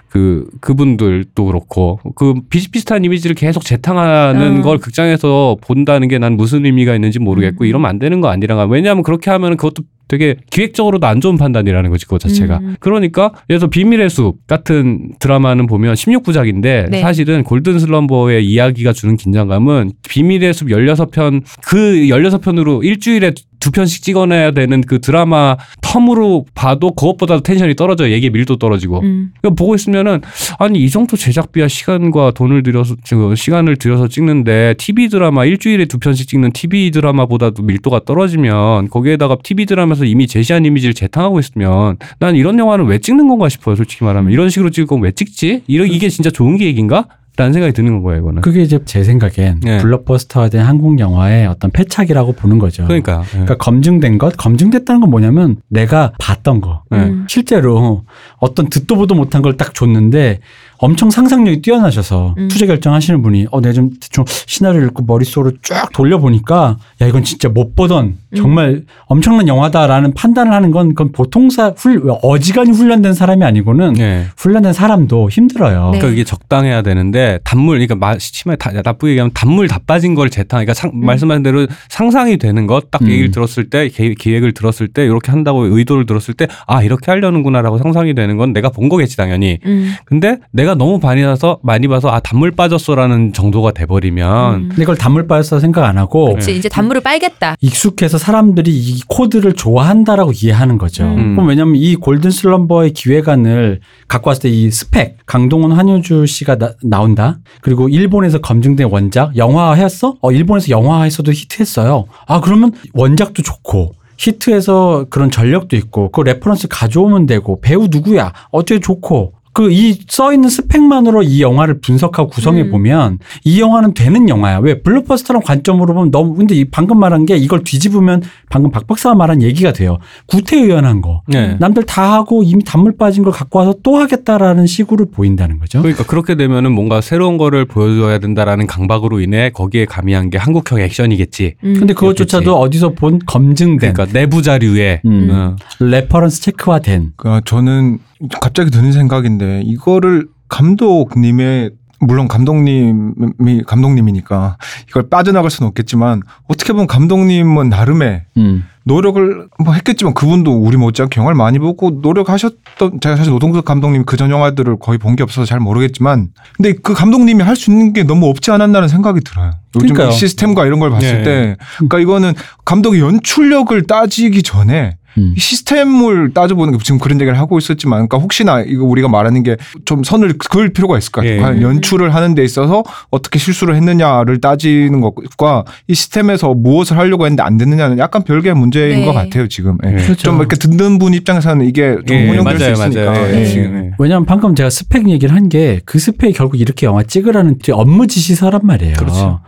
그 그분들도 그렇고 그 비슷비슷한 이미지를 계속 재탕하는 음. 걸 극장에서 본다는 게 난 무슨 의미가 있는지 모르겠고 음. 이러면 안 되는 거 아니라 왜냐하면 그렇게 하면 그것도 되게 기획적으로도 안 좋은 판단이라는 거지 그거 자체가 음. 그러니까 들어서 비밀의 숲 같은 드라마는 보면 16부작인데 네. 사실은 골든 슬럼버의 이야기가 주는 긴장감은 비밀의 숲 16편 그 16편으로 일주일에 두 편씩 찍어내야 되는 그 드라마 텀으로 봐도 그것보다 텐션이 떨어져요. 얘기 밀도 떨어지고. 음. 그러니까 보고 있으면은 아니 이 정도 제작비와 시간과 돈을 들여서 저 시간을 들여서 찍는데 TV 드라마 일주일에 두 편씩 찍는 TV 드라마보다도 밀도가 떨어지면 거기에다가 TV 드라마에서 이미 제시한 이미지를 재탕하고 있으면 난 이런 영화는 왜 찍는 건가 싶어요. 솔직히 말하면 이런 식으로 찍을 거면 왜 찍지? 이런 이게 진짜 좋은 계획인가? 라는 생각이 드는 거예요, 이거는. 그게 이제 제 생각엔 네. 블록버스터화된 한국 영화의 어떤 패착이라고 보는 거죠. 그러니까. 예. 그러니까 검증된 것, 검증됐다는 건 뭐냐면 내가 봤던 거. 네. 음. 실제로 어떤 듣도 보도 못한 걸 딱 줬는데 엄청 상상력이 뛰어나셔서 음. 투자 결정하시는 분이 어 내가 좀 대충 시나리오 읽고 머릿속으로 쫙 돌려보니까 야 이건 진짜 못 보던 음. 정말 엄청난 영화다라는 판단을 하는 건 그건 보통 사 훌, 어지간히 훈련된 사람이 아니고는 예. 훈련된 사람도 힘들어요. 네. 그러니까 이게 적당해야 되는데 단물 그러니까 마, 심하게 다, 나쁘게 얘기하면 단물 다 빠진 걸 재탕 그러니까 상, 음. 말씀하신 대로 상상이 되는 것딱 음. 얘기를 들었을 때 계, 기획을 들었을 때 이렇게 한다고 의도를 들었을 때 아 이렇게 하려는구나라고 상상이 되는 건 내가 본 거겠지 당연히 음. 근데 내가 너무 많이 봐서 많이 봐서 아 단물 빠졌어라는 정도가 돼버리면 음. 근데 이걸 단물 빠졌어 생각 안 하고 그치 이제 단물을 빨겠다. 익숙해서 사람들이 이 코드를 좋아한다라고 이해하는 거죠. 음. 그럼 왜냐면 이 골든 슬럼버의 기획안을 갖고 왔을 때 이 스펙 강동원 한효주 씨가 나, 온다 그리고 일본에서 검증된 원작 영화화했어? 어 일본에서 영화화했어도 히트했어요. 아 그러면 원작도 좋고 히트해서 그런 전력도 있고 그 reference 가져오면 되고 배우 누구야 어떻게 좋고 그 이 써 있는 스펙만으로 이 영화를 분석하고 구성해 음. 보면 이 영화는 되는 영화야. 왜 블록버스터랑 관점으로 보면 너무 근데 이 방금 말한 게 이걸 뒤집으면 방금 박 박사가 말한 얘기가 돼요. 구태의연한 거. 네. 남들 다 하고 이미 단물 빠진 걸 갖고 와서 또 하겠다라는 식으로 보인다는 거죠. 그러니까 그렇게 되면은 뭔가 새로운 거를 보여줘야 된다라는 강박으로 인해 거기에 가미한 게 한국형 액션이겠지. 음. 근데 그것조차도 어디서 본 검증된 그러니까 내부 자료에 음. 어. reference check화된 그러니까 저는 갑자기 드는 생각인데 이거를 감독님의 물론 감독님이 감독님이니까 이걸 빠져나갈 수는 없겠지만 어떻게 보면 감독님은 나름의 음. 노력을 뭐 했겠지만 그분도 우리 못지않게 영화를 많이 보고 노력하셨던 제가 사실 노동석 감독님 그전 영화들을 거의 본 게 없어서 잘 모르겠지만 근데 그 감독님이 할 수 있는 게 너무 없지 않았나는 생각이 들어요. 요즘 시스템과 이런 걸 봤을 예. 때 그러니까 이거는 감독의 연출력을 따지기 전에 음. 이 시스템을 따져보는 게 지금 그런 얘기를 하고 있었지만 그러니까 혹시나 이거 우리가 말하는 게 좀 선을 그을 필요가 있을 것 같아요. 예. 과연 연출을 하는 데 있어서 어떻게 실수를 했느냐를 따지는 것과 이 시스템에서 무엇을 하려고 했는데 안 됐느냐는 약간 별개의 문제인 네. 것 같아요 지금. 예. 예. 그렇죠. 좀 이렇게 듣는 분 입장에서는 이게 좀 예, 혼용될 맞아요, 수 있으니까. 맞아요. 예. 예. 예. 왜냐하면 방금 제가 스펙 얘기를 한 게 그 스펙이 결국 이렇게 영화 찍으라는 뒤 업무 지시서란 말이에요. 그렇죠.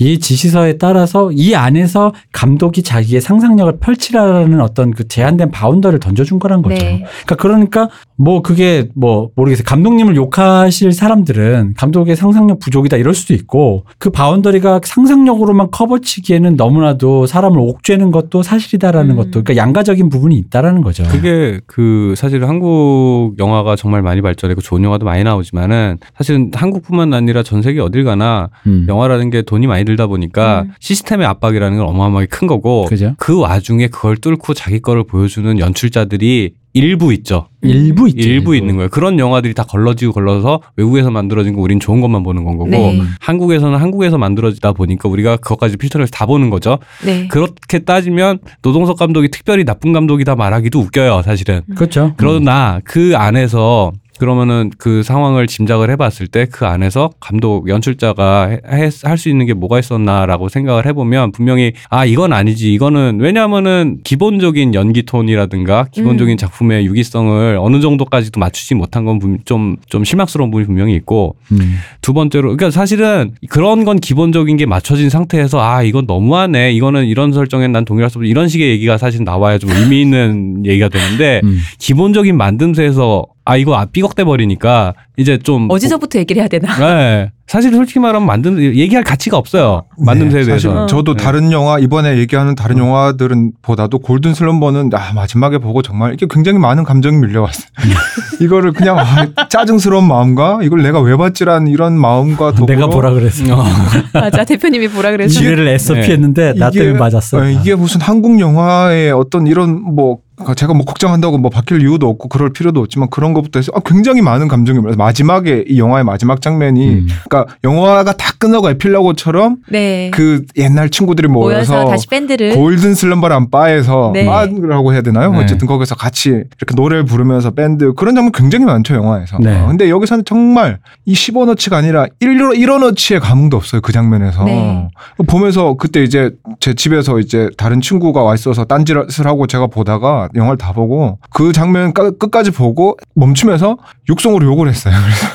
예. 이 지시서에 따라서 이 안에서 감독이 자기의 상상력을 펼치라는 어떤 그 제한된 바운더를 던져준 거란 거죠. 네. 그러니까 그러니까 뭐 그게 뭐 모르겠어요. 감독님을 욕하실 사람들은 감독의 상상력 부족이다 이럴 수도 있고 그 boundary가 상상력으로만 커버치기에는 너무나도 사람을 옥죄는 것도 사실이다라는 음. 것도 그러니까 양가적인 부분이 있다라는 거죠. 그게 그 사실 한국 영화가 정말 많이 발전했고 좋은 영화도 많이 나오지만은 사실은 한국뿐만 아니라 전 세계 어딜 가나 음. 영화라는 게 돈이 많이 들다 보니까 음. 시스템의 압박이라는 건 어마어마하게 큰 거고 그죠? 그 와중에 그걸 뚫고 자기 거를 보여주는 연출자들이 일부 있죠. 일부 있죠. 일부 있는 거예요. 그런 영화들이 다 걸러지고 걸러서 외국에서 만들어진 거 우린 좋은 것만 보는 건 거고 네. 한국에서는 한국에서 만들어지다 보니까 우리가 그것까지 필터를 다 보는 거죠. 네. 그렇게 따지면 노동석 감독이 특별히 나쁜 감독이다 말하기도 웃겨요, 사실은. 그렇죠. 그러나 그 안에서 그러면은 그 상황을 짐작을 해봤을 때 그 안에서 감독 연출자가 할 수 있는 게 뭐가 있었나라고 생각을 해보면 분명히 아 이건 아니지 이거는 왜냐하면은 기본적인 연기 톤이라든가 기본적인 음. 작품의 유기성을 어느 정도까지도 맞추지 못한 건 좀좀 실망스러운 부분이 분명히 있고 음. 두 번째로 그러니까 사실은 그런 건 기본적인 게 맞춰진 상태에서 아 이건 너무하네 이거는 이런 설정엔 난 동일할 수 없어 이런 식의 얘기가 사실 나와야 좀 의미 있는 <laughs> 얘기가 되는데 음. 기본적인 만듦새에서 아 이거 아 삐걱대 버리니까 이제 좀 어디서부터 얘기를 해야 되나? 네. 사실 솔직히 말하면 만듦 얘기할 가치가 없어요 만듦새에 네, 대해서 저도 네. 다른 영화 이번에 얘기하는 다른 영화들은 보다도 골든 슬럼버는 아 마지막에 보고 정말 이게 굉장히 많은 감정이 밀려왔어요. <laughs> 이거를 그냥 아, 짜증스러운 마음과 이걸 내가 왜 봤지란 이런 마음과 더불어 <laughs> 내가 보라 그랬어. 어. <laughs> 맞아 대표님이 보라 그래서 지뢰를 애써 네. 피했는데 나 이게- 때문에 맞았어. 어, 이게 무슨 한국 영화의 어떤 이런 뭐 제가 뭐 걱정한다고 뭐 바뀔 이유도 없고 그럴 필요도 없지만 그런 것부터 해서 아, 굉장히 많은 감정이 몰려서 마지막에 이 영화의 마지막 장면이 음. 그러니까 영화가 다 끝나고 에필로그처럼 네. 그 옛날 친구들이 모여서 모여서 다시 밴드를 골든 슬럼버란 바에서 네. 바라고 해야 되나요? 네. 어쨌든 거기서 같이 이렇게 노래를 부르면서 밴드 그런 장면 굉장히 많죠 영화에서. 네. 어, 근데 여기서는 정말 이 10원어치가 아니라 1로 1원어치의 감흥도 없어요 그 장면에서. 네. 보면서 그때 이제 제 집에서 이제 다른 친구가 와 있어서 딴짓을 하고 제가 보다가 영화를 다 보고 그 장면 까- 끝까지 보고 멈추면서 육성으로 욕을 했어요. 그래서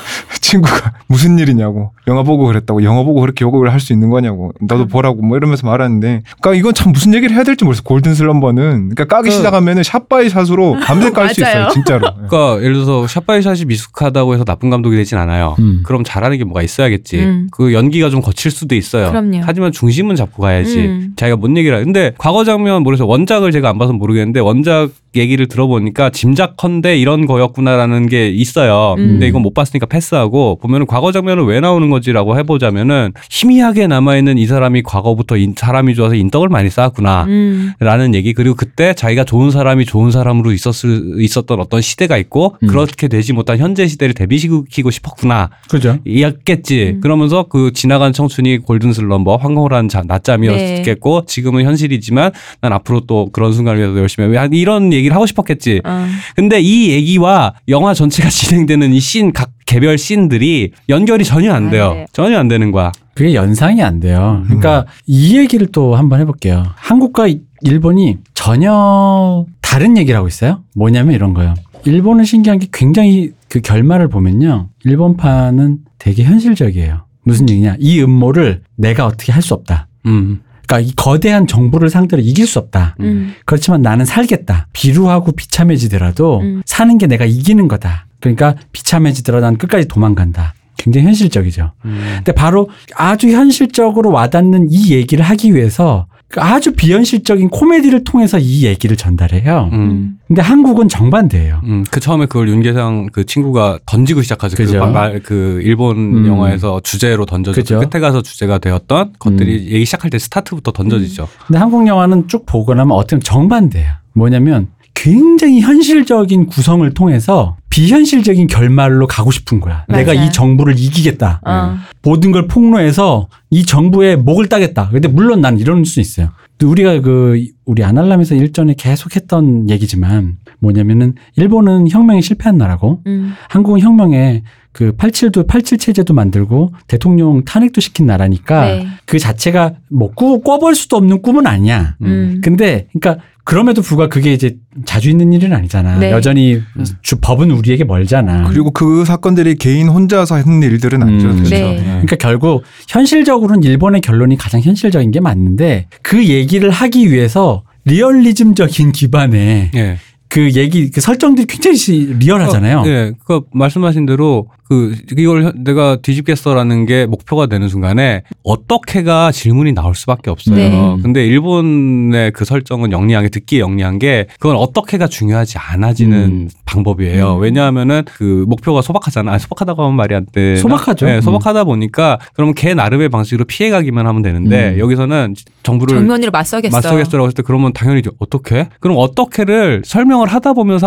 친구가 <laughs> 무슨 일이냐고 영화 보고 그랬다고 영화 보고 그렇게 욕을 할 수 있는 거냐고 나도 보라고 뭐 이러면서 말하는데 그러니까 이건 참 무슨 얘기를 해야 될지 모르겠어 골든 슬럼버는 그러니까 까기 그- 시작하면은 shot by shot으로 <laughs> 밤새 깔 수 있어요. 진짜로 <laughs> 그러니까 예를 들어서 shot by shot이 미숙하다고 해서 나쁜 감독이 되진 않아요. 음. 그럼 잘하는 게 뭐가 있어야겠지. 음. 그 연기가 좀 거칠 수도 있어요. 그럼요. 하지만 중심은 잡고 가야지. 음. 자기가 뭔 얘기를 하 근데 과거 장면 모르겠어. 원작을 제가 안 봐서 모르겠는데 원작 얘기를 들어보니까 짐작컨대 이런 거였구나라는 게 있어요. 음. 근데 이건 못 봤으니까 패스하고 보면은 과거 장면은 왜 나오는 거지라고 해보자면은 희미하게 남아있는 이 사람이 과거부터 인- 사람이 좋아서 인덕을 많이 쌓았구나. 음. 라는 얘기 그리고 그때 자기가 좋은 사람이 좋은 사람으로 있었을 있었던 어떤 시대가 있고 음. 그렇게 되지 못한 현재 시대를 대비시키고 싶었구나 그죠. 이었겠지 음. 그러면서 그 지나간 청춘이 골든 슬럼버 황홀한 자- 낮잠이었겠고 지금은 현실이지만 난 앞으로 또 그런 순간을 위해서 열심히 해 이런 얘기 를 하고 싶었겠지 어. 근데 이 얘기와 영화 전체가 <laughs> 진행되는 이 씬 각 개별 씬들이 연결이 전혀 안안 돼요 돼요. 전혀 안 되는 거야 그게 연상이 안 돼요. 그러니까 이 얘기를 또 한번 해볼게요. 한국과 이- 일본이 전혀 다른 얘기를 하고 있어요. 뭐냐면 이런 거예요. 일본은 신기한 게 굉장히 그 결말을 보면요. 일본판은 되게 현실적이에요. 무슨 얘기냐. 이 음모를 내가 어떻게 할 수 없다. 음. 그러니까 이 거대한 정부를 상대로 이길 수 없다. 음. 그렇지만 나는 살겠다. 비루하고 비참해지더라도 음. 사는 게 내가 이기는 거다. 그러니까 비참해지더라도 난 끝까지 도망간다. 굉장히 현실적이죠. 음. 근데 바로 아주 현실적으로 와닿는 이 얘기를 하기 위해서 그 아주 비현실적인 코미디를 통해서 이 얘기를 전달해요. 음. 근데 한국은 정반대예요. 음, 그 처음에 그걸 윤계상 그 친구가 던지고 시작하죠. 그, 그죠. 말, 그 일본 음. 영화에서 주제로 던져져. 그죠. 끝에 가서 주제가 되었던 것들이 얘기 시작할 때 스타트부터 던져지죠. 근데 한국 영화는 쭉 보고 나면 어떻게 보면 정반대야. 뭐냐면 굉장히 현실적인 구성을 통해서 비현실적인 결말로 가고 싶은 거야. 맞아요. 내가 이 정부를 이기겠다. 어. 모든 걸 폭로해서 이 정부의 목을 따겠다. 근데 물론 난 이럴 수 있어요. 또 우리가 그 우리 아날람에서 일전에 계속 했던 얘기지만 뭐냐면은 일본은 혁명에 실패한 나라고 음. 한국은 혁명에 그 87도 87 체제도 만들고 대통령 탄핵도 시킨 나라니까 네. 그 자체가 뭐 꾸, 꿔볼 수도 없는 꿈은 아니야. 음. 근데 그러니까 그럼에도 불구하고 그게 이제 자주 있는 일은 아니잖아. 네. 여전히 주 법은 우리에게 멀잖아. 그리고 그 사건들이 개인 혼자서 했는 일들은 아니죠. 음. 사실. 네. 그러니까 결국 현실적으로는 일본의 결론이 가장 현실적인 게 맞는데 그 얘기를 하기 위해서 리얼리즘적인 기반의 예. 그 얘기 그 설정들이 굉장히 시- 리얼하잖아요. 어, 예. 그 말씀하신 대로 그 이걸 현- 내가 뒤집겠어라는 게 목표가 되는 순간에 어떻게가 질문이 나올 수밖에 없어요. 네. 근데 일본의 그 설정은 영리하게 듣기에 영리한 게 그건 어떻게가 중요하지 않아지는 음. 방법이에요. 음. 왜냐하면은 그 목표가 소박하잖아. 아, 소박하다고 하면 말이 안 돼. 소박하죠. 네, 음. 소박하다 보니까 그러면 걔 나름의 방식으로 피해가기만 하면 되는데 음. 여기서는 정부를 정면으로 맞서겠어. 맞서겠어라고 했을 때 그러면 당연히 어떻게? 그럼 어떻게를 설명을 하다 보면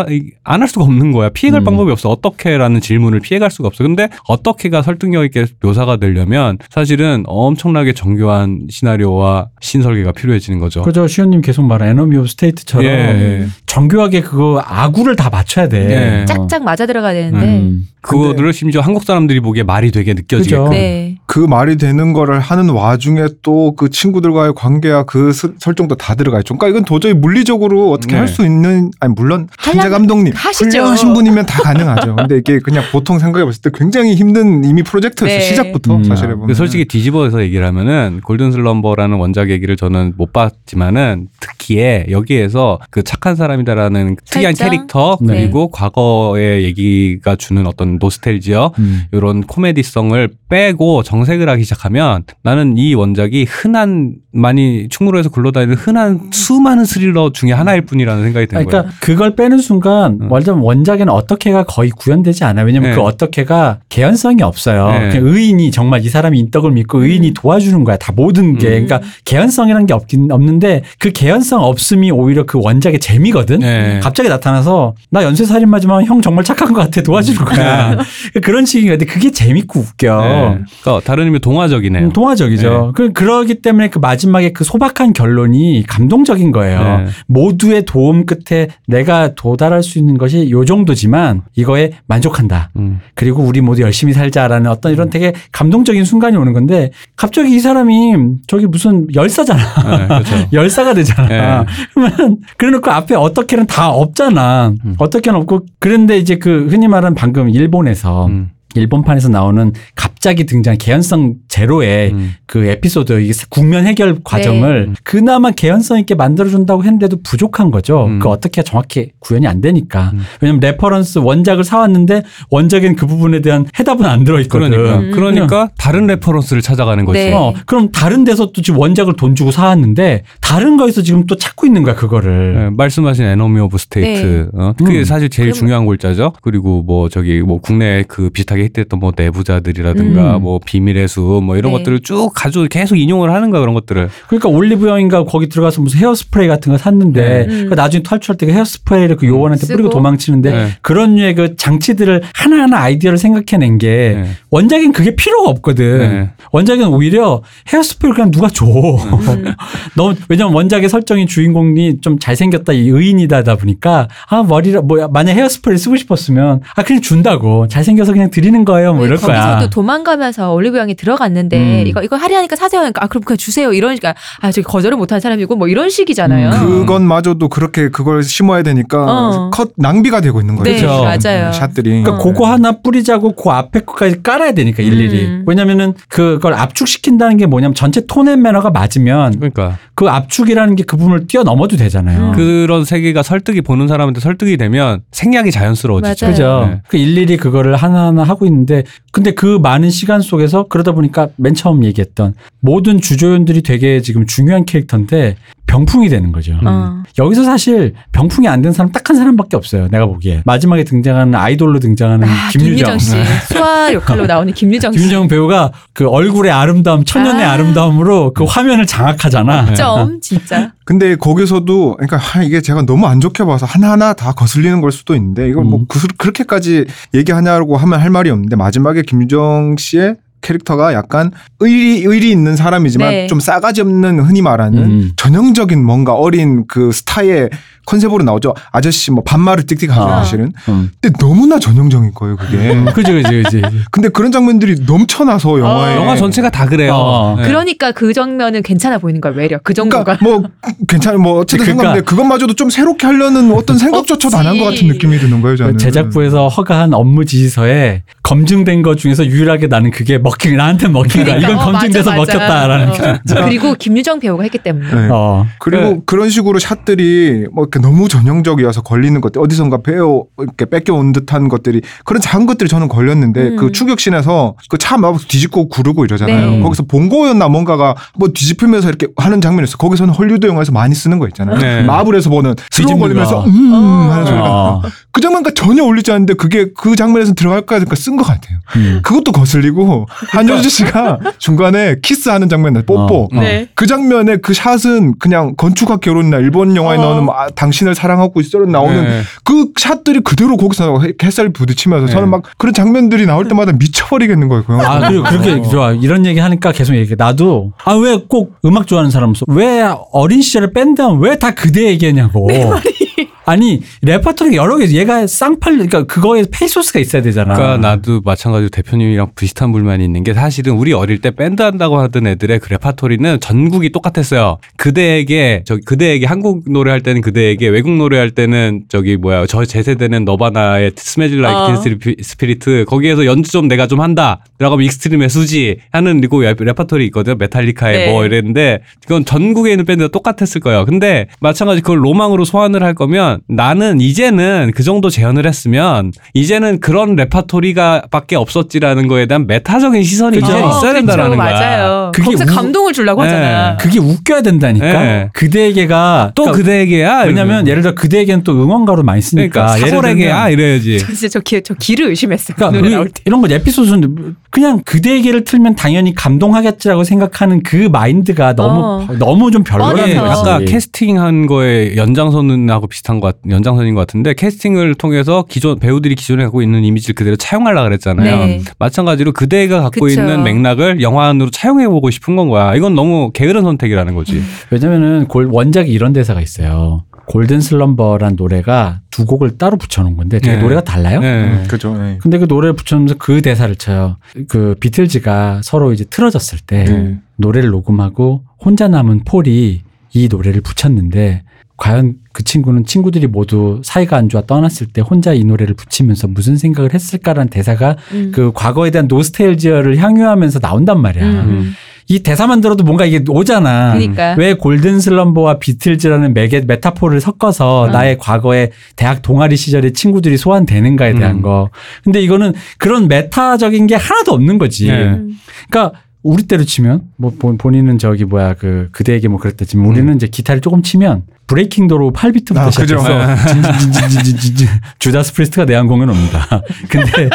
안 할 수가 없는 거야. 피해갈 음. 방법이 없어. 어떻게라는 질문을 피해갈 수가 없어. 근데 어떻게가 설득력 있게 묘사가 되려면 사실은 엄청나게 정교한 시나리오와 신 설계가 필요해지는 거죠. 그죠. 시현님 계속 말한 Enemy of State처럼 예. 정교하게 그거 아구를 다 맞춰야 돼. 예. 짝짝 맞아 들어가야 되는데. 음. 그거를 심지어 한국 사람들이 보기에 말이 되게 느껴지게끔. 그죠. 네. 그 말이 되는 거를 하는 와중에 또 그 친구들과의 관계와 그 스- 설정도 다 들어가 있죠. 그러니까 이건 도저히 물리적으로 어떻게 네. 할수 있는 아니 물론 한재 감독님 하시죠. 훌륭하신 분이면 다 가능하죠. 근데 이게 그냥 보통 생각해 봤을 때 굉장히 힘든 이미 프로젝트였어요. 네. 시작부터 음. 사실에 보면. 그 솔직히 뒤집어서 얘기를 하면은 골든 슬럼버라는 원작 얘기를 저는 못 봤지만은 특히에 여기에서 그 착한 사람이다라는 특이한? 캐릭터 네. 그리고 과거의 얘기가 주는 어떤 노스텔지어 음. 이런 코미디성을 빼고 정색을 하기 시작하면 나는 이 원작이 흔한 많이 충무로에서 굴러다니는 흔한 수많은 스릴러 중에 하나일 뿐이라는 생각이 드는 그러니까 거예요. 그걸 빼는 순간 음. 원작 원작에는 어떻게가 거의 구현되지 않아. 요 왜냐면 네. 그 어떻게가 자체가 개연성이 없어요. 네. 의인이 정말 이 사람이 인덕을 믿고 의인이 도와주는 거야. 다 모든 게. 음. 그러니까 개연성이라는 게 없긴 없는데 그 개연성 없음이 오히려 그 원작의 재미거든. 네. 갑자기 나타나서 나 연쇄살인마지만 형 정말 착한 것 같아 도와주는 거야. 그런 식인데 그게 재밌고 웃겨. 네. 그러니까 다른 의미 동화적이네요. 음, 동화적이죠. 그 그러기 때문에 그 마지막에 그 소박한 결론이 감동적인 거예요. 네. 모두의 도움 끝에 내가 도달할 수 있는 것이 요 정도지만 이거에 만족한다. 음. 그리고 우리 모두 열심히 살자라는 어떤 이런 되게 감동적인 순간이 오는 건데 갑자기 이 사람이 저기 무슨 열사잖아. 네, 그렇죠. <laughs> 열사가 되잖아. 네. 그러면 그래놓고 앞에 어떻게는 다 없잖아. 음. 어떻게는 없고 그런데 이제 그 흔히 말하는 방금 일본에서 음. 일본판에서 나오는 갑자기 등장 개연성 제로의 음. 그 에피소드 이게 국면 해결 과정을 네. 그나마 개연성 있게 만들어준다고 했는데도 부족한 거죠. 음. 그 어떻게 정확히 구현이 안 되니까. 음. 왜냐면 reference 원작을 사왔는데 원작엔 그 부분에 대한 해답은 안 들어있거든. 그러니까 음. 그러니까 다른 reference를 찾아가는 거지. 네. 어, 그럼 다른 데서 또 지금 원작을 돈 주고 사왔는데 다른 거에서 지금 또 찾고 있는 거야 그거를. 네, 말씀하신 Enemy of State. 어, 그게 음. 사실 제일 중요한 골자죠. 그리고 뭐 저기 뭐 국내 그 비슷하게 히트했던 뭐 내부자들이라든가 음. 뭐 비밀의 숲 뭐 이런 네. 것들을 쭉 가지고 계속 인용을 하는 거야 그런 것들을. 그러니까 올리브영인가 거기 들어가서 무슨 헤어스프레이 같은 거 샀는데 네. 음. 그 나중에 탈출할 때 그 헤어스프레이를 그 요원한테 뿌리고 쓰고. 도망치는데 네. 그런 류의 그 장치들을 하나하나 아이디어를 생각해낸 게 네. 원작엔 그게 필요가 없거든. 네. 원작은 오히려 헤어스프레이 그냥 누가 줘. 음. <laughs> 너무 왜냐면 원작의 설정이 주인공이 좀 잘생겼다 이 의인이다다 보니까 아 머리라 뭐 만약 헤어스프레이 쓰고 싶었으면 아 그냥 준다고 잘생겨서 그냥 드리는 거예요 뭐 이럴 거야. 네, 거기서도 도망가면서 올리브영에 들어갔는데 음. 이거 이거 할인하니까 사세요. 그러니까 아 그럼 그냥 주세요. 이러니까 아 저기 거절을 못하는 사람이고 뭐 이런 식이잖아요. 음. 그것마저도 그렇게 그걸 심어야 되니까 어. 컷 낭비가 되고 있는 거예요. 네, 그렇죠. 맞아요. 샷들이. 그러니까 어. 그거 하나 뿌리자고 그 앞에 거까지 깔아야 되니까 일일이. 음. 왜냐면은 그걸 압축시킨다는 게 뭐냐면 전체 톤앤 매너가 맞으면 그러니까 그 압축이라는 게 그 부분을 뛰어넘어도 되잖아요. 음. 그런 세계가 설득이 보는 사람한테 설득이 되면 생략이 자연스러워지죠. 맞아요. 그죠. 네. 그 일일이 그거를 하나하나 하고 있는데 근데 그 많은 시간 속에서 그러다 보니까 맨 처음 얘기했던 모든 주조연들이 되게 지금 중요한 캐릭터인데 병풍이 되는 거죠. 어. 여기서 사실 병풍이 안 된 사람 딱 한 사람밖에 없어요. 내가 보기에. 마지막에 등장하는 아이돌로 등장하는 아, 김유정. 김유정 씨 수아 역할로 나오는 김유정 씨. 김유정 배우가 그 얼굴의 아름다움, 천연의 아. 아. 름다움으로그 화면을 장악하잖아. 점 진짜. 근데 거기서도 그러니까 하, 이게 제가 너무 안 좋게 봐서 하나하나 다 거슬리는 걸 수도 있는데 이걸 뭐 음. 그, 그렇게까지 얘기하냐고 하면 할 말이 없는데 마지막에 김유정 씨의 캐릭터가 약간 의리 의리 있는 사람이지만 네. 좀 싸가지 없는 흔히 말하는 음. 전형적인 뭔가 어린 그 스타의 컨셉으로 나오죠. 아저씨 뭐 반말을 띡띡 하죠 아. 사실은. 음. 근데 너무나 전형적인 거예요 그게. 그지, 그지, 그지. 근데 그런 장면들이 넘쳐나서 영화에. 어. 영화 전체가 다 그래요. 어. 네. 그러니까 그 장면은 괜찮아 보이는 거야 외려. 그 정도가. 그러니까 뭐 괜찮 뭐 어쨌든 그러니까- 상관없는데 그것마저도 좀 새롭게 하려는 어떤 생각조차도 안 한 것 같은 느낌이 드는 거예요 저는. 그 제작부에서 허가한 업무 지시서에 검증된 것 중에서 유일하게 나는 그게 먹힌 나한테 먹힌 거야. 그러니까, 이건 어, 검증돼서 맞아, 맞아. 먹혔다라는 어. 게. 그리고 김유정 배우가 했기 때문에. 네. 어. 그리고 그런 식으로 샷들이 뭐 이렇게 너무 전형적이어서 걸리는 것들 어디선가 배워 이렇게 뺏겨온 듯한 것들이 그런 작은 것들이 저는 걸렸는데 음. 그 추격신에서 그차 막 뒤집고 구르고 이러잖아요. 네. 거기서 본고였나 뭔가가 뭐 뒤집히면서 이렇게 하는 장면이 있어. 거기서는 헐리우드 영화에서 많이 쓰는 거 있잖아요. 네. 마블에서 보는 뒤집는 걸리면서 거. 음 어. 하는 소리가 어. 그 장면과 전혀 어울리지 않는데 그게 그 장면에서 들어갈까 하니까 쓴 것 같아요. 음. 그것도 거슬리고 한효주 씨가 중간에 키스하는 장면 뽀뽀 어. 네. 그 장면에 그 샷은 그냥 건축학 결혼이나 일본 영화에 어. 나오는 뭐, 아, 당신을 사랑하고 있어로 나오는 네. 그 샷들이 그대로 거기서 해- 햇살 부딪히면서 저는 네. 막 그런 장면들이 나올 때마다 미쳐버리겠는 거예요. 그. 아, 그리고 그렇게 좋아. 이런 얘기 하니까 계속 얘기해. 나도, 아, 왜 꼭 음악 좋아하는 사람으로서, 왜 어린 시절에 밴드 하면 왜 다 그대 얘기하냐고. <laughs> 아니, 레퍼토리가 여러 개, 얘가 쌍팔, 그러니까 그거에 페이소스가 있어야 되잖아. 그러니까 나도 마찬가지로 대표님이랑 비슷한 불만이 있는 게 사실은 우리 어릴 때 밴드 한다고 하던 애들의 그 레파토리는 전국이 똑같았어요. 그대에게 저 그대에게 한국 노래 할 때는 그대에게 외국 노래 할 때는 저기 뭐야 저 제 세대는 너바나의 Smells Like 어. Teen Spirit 거기에서 연주 좀 내가 좀 한다. 라고 하면 익스트림의 수지 하는 그리고 레- 레파토리 있거든. 메탈리카의 네. 뭐 이랬는데 이건 전국에 있는 밴드가 똑같았을 거예요. 근데 마찬가지 그걸 로망으로 소환을 할 거면 뭐냐면 나는 이제는 그 정도 재현을 했으면 이제는 그런 레파토리가 밖에 없었지라는 거에 대한 메타적인 시선이 그죠. 이제 어, 있어야 된다라는 거야. 맞아요. 그게 거기서 우- 감동을 주려고 네. 하잖아. 그게 웃겨야 된다니까. 네. 그대에게가 또 그러니까 그대에게야. 왜냐면 예를 들어 그대에게는 또 응원가로 많이 쓰니까 그러니까 사골에게야 이래야지. 저 <laughs> 진짜 저, 기, 저 기를 의심했어요. 그러니까. 이런 거 에피소드는 그냥 그대에게를 틀면 당연히 감동하겠지라고 생각하는 그 마인드가 너무 어. 너무 좀. 거지. 아까 캐스팅한 거에 연장선하고 비슷한 것 같, 연장선인 것 같은데 캐스팅을 통해서 기존 배우들이 기존에 갖고 있는 이미지를 그대로 차용하려고 그랬잖아요. 네. 마찬가지로 그대가 갖고 그쵸. 있는 맥락을 영화 안으로 차용해 보고 싶은 건 거야. 이건 너무 게으른 선택이라는 거지. <laughs> 왜냐면은 골- 원작이 이런 대사가 있어요. 골든 슬럼버란 노래가 두 곡을 따로 붙여놓은 건데 되게 네. 노래가 달라요. 네. 음, 그죠. 예. 근데 그 노래를 붙여놓으면서 그 대사를 쳐요. 그 비틀즈가 서로 이제 틀어졌을 때 네. 노래를 녹음하고 혼자 남은 폴이 이 노래를 붙였는데 과연 그 친구는 친구들이 모두 사이가 안 좋아 떠났을 때 혼자 이 노래를 붙이면서 무슨 생각을 했을까라는 대사가 음. 그 과거에 대한 노스텔지어를 향유하면서 나온단 말이야. 음. 이 대사만 들어도 뭔가 이게 오잖아. 그러니까. 왜 골든 슬럼버와 비틀즈라는 메게, 메타포를 섞어서 음. 나의 과거의 대학 동아리 시절의 친구들이 소환되는가에 대한 음. 거. 근데 이거는 그런 메타적인 게 하나도 없는 거지. 네. 음. 그러니까 우리 때로 치면 뭐 본- 본인은 저기 뭐야 그 그대에게 뭐 그랬다 지만 우리는 이제 기타를 조금 치면 Breaking the Law 8비트부터 아. 시작해서 진진진진진진 주다스 프리스트가 내한 공연 옵니다. <laughs> 근데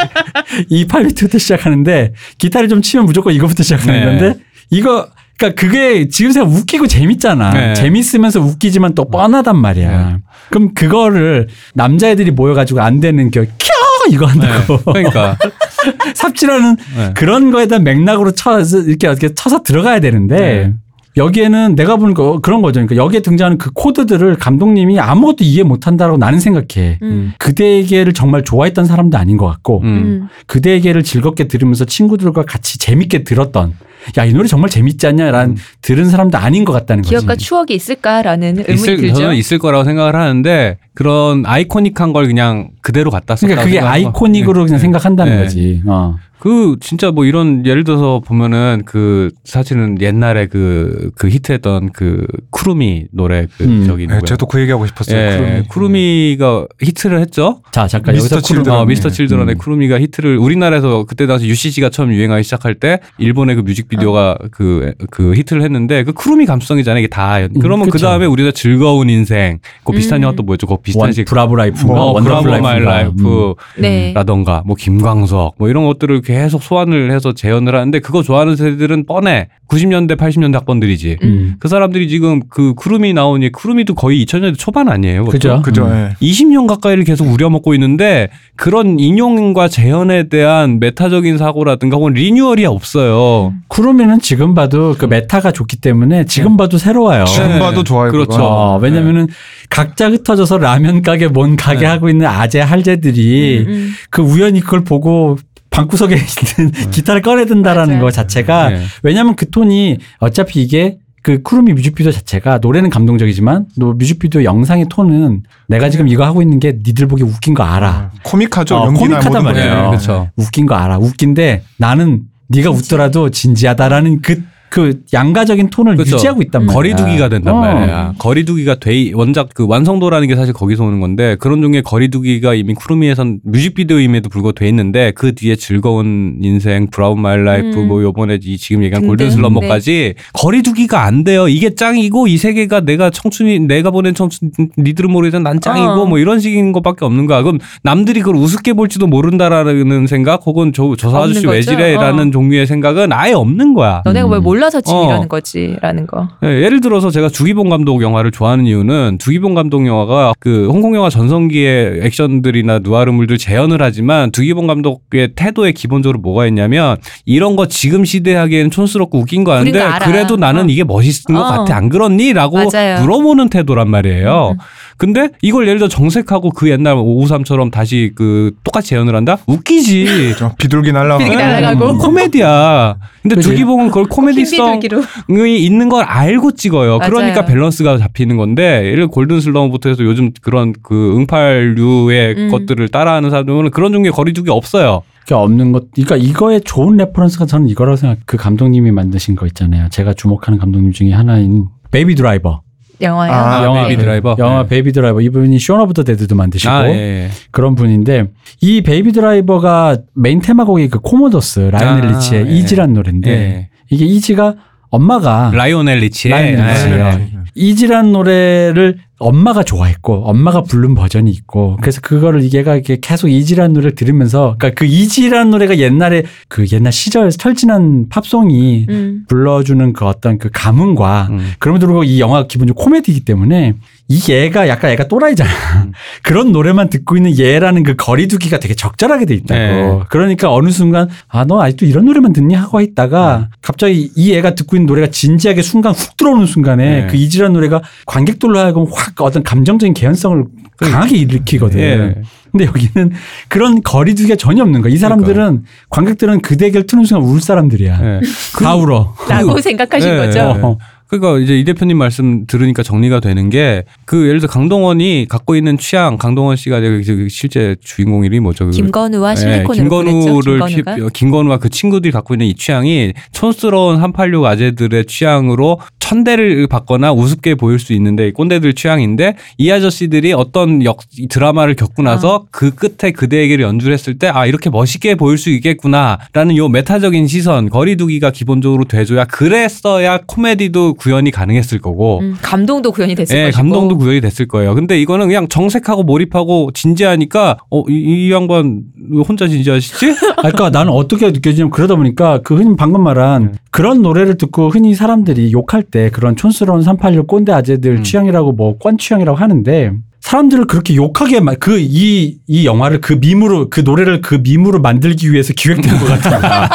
이 8비트부터 시작하는데 기타를 좀 치면 무조건 이거부터 시작하는 네. 건데 이거 그러니까 그게 지금 생각 웃기고 재밌잖아. 네. 재밌으면서 웃기지만 또 뻔하단 말이야. 네. 그럼 그거를 남자애들이 모여가지고 안 되는 겨켜 이거 네. 한다고 그러니까 <laughs> 삽질하는 네. 그런 거에 대한 맥락으로 쳐서 이렇게 어떻게 쳐서 들어가야 되는데 네. 여기에는 내가 보는 거 그런 거죠. 그러니까 여기에 등장하는 그 코드들을 감독님이 아무것도 이해 못한다라고 나는 생각해. 음. 그대에게를 정말 좋아했던 사람도 아닌 것 같고 음. 음. 그대에게를 즐겁게 들으면서 친구들과 같이 재밌게 들었던 야 이 노래 정말 재밌지 않냐라는 음. 들은 사람도 아닌 것 같다는 거지. 기억과 추억이 있을까라는 의문이 있을 들죠. 저는 있을 거라고 생각을 하는데 그런 아이코닉한 걸 그냥 그대로 갖다 썼다. 그러니까 그게 iconic으로 그냥 생각한다는 거지. 어. 그 진짜 뭐 이런 예를 들어서 보면은 그 사실은 옛날에 그 그 히트했던 그 쿠루미 노래 그 음. 저기 네? 저도 그 얘기하고 싶었어요. 예, 쿠루미. 쿠루미가 히트를 했죠. 자 잠깐 미스터 여기서 쿠루- 칠드런. 어, 미스터 네. 칠드런의 음. 쿠루미가 히트를 우리나라에서 그때 당시 UCC가 처음 유행하기 시작할 때 일본의 그 뮤직비디오가 그, 그 히트를 했는데 그 쿠루미 감성이잖아요. 이게 다. 그러면 그쵸. 그 다음에 우리가 즐거운 인생, 그 비슷한 음. 영화 또 뭐였죠? 그 비슷한 원 식. Bravo Life가 뭐, Wonderful Bravo My Life가. Life 네. 뭐 김광석 뭐 이런 것들을 계속 소환을 해서 재현을 하는데 그거 좋아하는 세대들은 뻔해 90년대 80년대 학번들이지 음. 그 사람들이 지금 그 쿠루미 나오니 쿠루미도 거의 2000년대 초반 아니에요 그것도? 그죠? 그죠. 음. 예. 20년 가까이를 계속 우려먹고 있는데 그런 인용과 재현에 대한 meta적인 사고라든가 혹은 renewal이 없어요. 쿠루미는 지금 봐도 그 meta가 좋기 때문에 지금 봐도 새로워요. 지금 네. 봐도 좋아요. 그렇죠. 어, 왜냐면은 각자 흩어져서 라면 가게 뭔 가게 네. 하고 있는 아재 할재들이 음, 음. 그 우연히 그걸 보고 방구석에 <laughs> 있는 기타를 꺼내든다라는 맞아요. 거 자체가 네. 왜냐면 그 톤이 어차피 이게 그 쿠루미 뮤직비디오 자체가 노래는 감동적이지만 또 뮤직비디오 영상의 톤은 내가 지금 이거 하고 있는 게 니들 보기 웃긴 거 알아. 코믹하죠. 어, 코믹하단. 말이에요. 네, 그렇죠. 웃긴 거 알아. 웃긴데 나는 네가 웃더라도 진지하다라는 그, 그 양가적인 톤을 그렇죠. 유지하고 있단 말이야. 거리두기가 된단 어. 말이야. 거리두기가 돼 원작 그 완성도라는 게 사실 거기서 오는 건데 그런 종류의 거리두기가 이미 쿠루미에선 뮤직비디오임에도 불구하고 돼 있는데 그 뒤에 즐거운 인생, Bravo My Life 음. 뭐 요번에 이 지금 얘기한. Golden Slumber까지 거리두기가 안 돼요. 이게 짱이고 이 세계가 내가 청춘이 내가 보낸 청춘 니들은 모르지만 난 짱이고 어. 뭐 이런 식인 것밖에 없는 거야. 그럼 남들이 그걸 우습게 볼지도 모른다라는 생각 혹은 저, 저 아저씨 거죠. 왜지래라는 어. 종류의 생각은 아예 없는 거야. 너네가 뭘 음. 몰 라서 지금 어. 이러는 거지라는 거. 예, 예를 들어서 제가 주기봉 감독 영화를 좋아하는 이유는 주기봉 감독 영화가 그 홍콩 영화 전성기의 액션들이나 누아르물들 재현을 하지만 두기봉 감독의 태도에 기본적으로 뭐가 있냐면 이런 거 지금 시대 하기에는 촌스럽고 웃긴 거 아는데. 그래도 나는 어. 이게 멋있는 것 어. 같아 안 그렇니? 라고 맞아요. 물어보는 태도란 말이에요. 음. 근데 이걸 예를 들어 정색하고 그 옛날 553처럼 다시 그 똑같이 재현을 한다? 웃기지. 저 비둘기 날라가. 비둘기 날아가고. 음, 코미디야. 근데 그치. 두기봉은 그걸 코미디성 흰비둘기로. 이 있는 걸 알고 찍어요. 맞아요. 그러니까 밸런스가 잡히는 건데 예를 들어 골든 슬럼부터 해서 요즘 그런 그 응팔류의 음. 것들을 따라하는 사람들은 그런 종류의 거리두기 없어요. 게 없는 것. 그러니까 이거의 좋은 reference가 저는 이거라고 생각. 그 감독님이 만드신 거 있잖아요. 제가 주목하는 감독님 중에 하나인 Baby Driver. 영화요. 아, 영화 Baby 그- 드라이버? 영화 네. Baby Driver 이분이 Shaun of the Dead도 만드시고 아, 예. 그런 분인데 이 Baby Driver가 메인 테마곡이 그 코모도스 라이오넬 아, 리치의 예. Easy란 노래인데 예. 이게 Easy가 엄마가 라이오넬 리치의 라이오넬 예. 리치예요. Easy란 노래를 엄마가 좋아했고 엄마가 부른 버전이 있고 그래서 그거를 이게가 이렇게 계속 Easy란 노래를 들으면서 그러니까 그 Easy란 노래가 옛날에 그 옛날 시절 철진한 팝송이 음. 불러주는 그 어떤 그 감흥과 음. 그럼에도 불구하고 이 영화 기본적으로 코미디이기 때문에 이 얘가 약간 얘가 또라이잖아. 음. <laughs> 그런 노래만 듣고 있는 얘라는 그 거리두기가 되게 적절하게 돼 있다고. 네. 그러니까 어느 순간 아 너 아직도 이런 노래만 듣니 하고 있다가 음. 갑자기 이 애가 듣고 있는 노래가 진지하게 순간 훅 들어오는 순간에 네. 그 이지란 노래가 관객들로 하여금 확 어떤 감정적인 개연성을 강하게 일으키거든. 예. 근데 여기는 그런 거리두기가 전혀 없는 거야. 이 사람들은 관객들은 그 대결 트는 순간 울 사람들이야. 예. 다 울어. 라고 생각하신 예, 거죠. 예. 그러니까 이제 이 대표님 말씀 들으니까 정리가 되는 게 그 예를 들어 강동원이 갖고 있는 취향 강동원 씨가 그 실제 주인공 이름이 뭐죠? 그 김건우와 예, 실리콘으로 김건우를 보냈죠. 김건우가. 피- 김건우와 그 친구들이 갖고 있는 이 취향이 촌스러운 386 아재들의 취향으로 천대를 받거나 우습게 보일 수 있는데 꼰대들 취향인데 이 아저씨들이 어떤 역이 드라마를 겪고 나서 그 끝에 그대에게를 연주를 했을 때 아 이렇게 멋있게 보일 수 있겠구나라는 요 메타적인 시선 거리두기가 기본적으로 돼줘야 그랬어야 코미디도 구현이 가능했을 거고 음, 감동도 구현이 됐을 예, 것이고. 감동도 구현이 됐을 거예요. 근데 이거는 그냥 정색하고 몰입하고 진지하니까 어, 이, 이 양반 왜 혼자 진지하시지? <laughs> 아, 그러니까 나는 어떻게 느껴지냐면 그러다 보니까 그 흔히 방금 말한 그런 노래를 듣고 흔히 사람들이 욕할 때 그런 촌스러운 386 꼰대 아재들 음. 취향이라고 뭐관 취향이라고 하는데 사람들을 그렇게 욕하게 그이 이 영화를 그 밈으로 그 노래를 그 밈으로 만들기 위해서 기획된 것 같은 거야.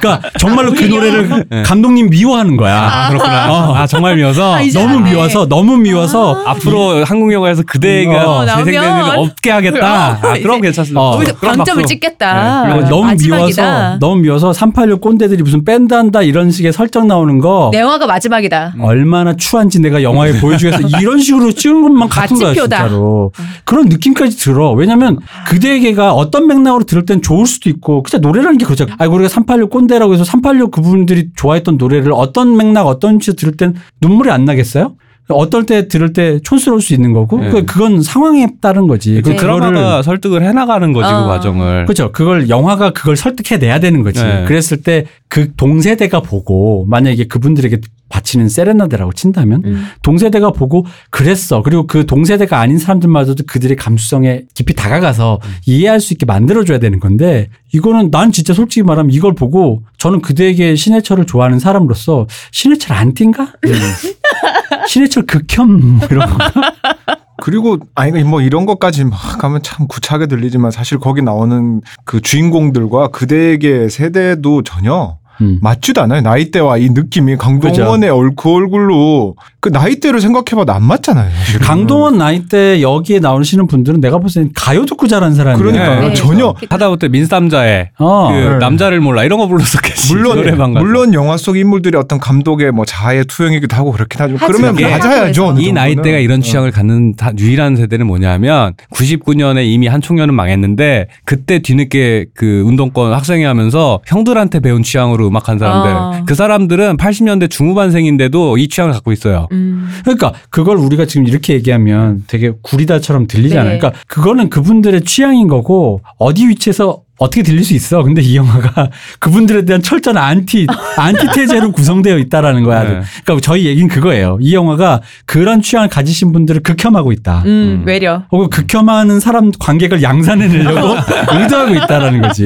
그러니까 정말로 그 노래를 네. 감독님 미워하는 거야. 아, 그렇구나. 어. 아, 정말 미워서 아, 너무 알네. 미워서 너무 미워서 앞으로 한국 영화에서 그대가 어, 재생되는 일 없게 하겠다. 아, 이제 그럼 괜찮습니다. 어. 방점을. 찍겠다. 네, 그리고 그럼 너무 마지막이다. 미워서 너무 미워서 386 꼰대들이 무슨 밴드 한다 이런 식의 설정 나오는 거 내 영화가 마지막이다. 얼마나 추한지 내가 영화에 보여주겠어. <laughs> 이런 식으로 찍은 것만 같은 거야, 마침표다. 진짜로. 그런 느낌까지 들어. 왜냐면 그대에게가 어떤 맥락으로 들을 땐 좋을 수도 있고, 그냥 노래라는 게 그렇잖아. 아이고, 우리가 386 꼰대라고 해서 386 그분들이 좋아했던 노래를 어떤 맥락, 어떤 취에서 들을 땐 눈물이 안 나겠어요? 어떨 때 들을 때 촌스러울 수 있는 거고, 네. 그- 그건 상황에 따른 거지. 그그 드라마가 설득을 해나가는 거지 어. 그 과정을. 그렇죠. 그걸 영화가 그걸 설득해내야 되는 거지. 네. 그랬을 때 그 동세대가 보고 만약에 그분들에게 바치는 세레나데라고 친다면 음. 동세대가 보고 그랬어. 그리고 그 동세대가 아닌 사람들마저도 그들의 감수성에 깊이 다가가서 이해할 수 있게 만들어줘야 되는 건데 이거는 난 진짜 솔직히 말하면 이걸 보고 저는 그대에게 신해철을 좋아하는 사람으로서 신해철 안티인가? <laughs> 신해철 극혐 뭐 이런 거. <laughs> 그리고 아니 뭐 이런 것까지 막 가면 참 구차하게 들리지만 사실 거기 나오는 그 주인공들과 그대에게 세대도 전혀 음. 맞지도 않아요. 나이대와 이 느낌이 강동원의 얼, 그 얼굴로 그 나이대를 생각해봐도 안 맞잖아요. 사실은. 강동원 나이 때 여기에 나오시는 분들은 내가 봤을 땐 가요 듣고 자란 사람이야. 그러니까 네. 전혀 하다못해 민쌈자의 어. 그 네. 남자를 몰라 이런 거 불렀었겠지. 물론 노래방 가서. 물론 영화 속 인물들이 어떤 감독의 뭐 자아의 투영이기도 하고 그렇긴 하지만 그러면 맞아야죠. 이. 나이대가 이런 어. 취향을 갖는 다- 유일한 세대는 뭐냐면 99년에 이미 한총련은 망했는데 그때 뒤늦게 그 운동권 학생회 하면서 형들한테 배운 취향으로 음악한 사람들 아. 그 사람들은 80년대 중후반생인데도 이 취향을 갖고 있어요. 음. 그러니까 그걸 우리가 지금 이렇게 얘기하면 되게 구리다처럼 들리잖아요. 네. 그러니까 그거는 그분들의 취향인 거고 어디 위치에서 어떻게 들릴 수 있어. 근데 이 영화가 <laughs> 그분들에 대한 철저한 안티 안티테제로 구성되어 있다라는 거야. 네. 그러니까 저희 얘기는 그거예요. 이 영화가 그런 취향을 가지신 분들을 극혐하고 있다. 음, 음. 외려. 혹은 극혐하는 사람 관객을 양산해내려고 <laughs> 의도하고 있다라는 거지.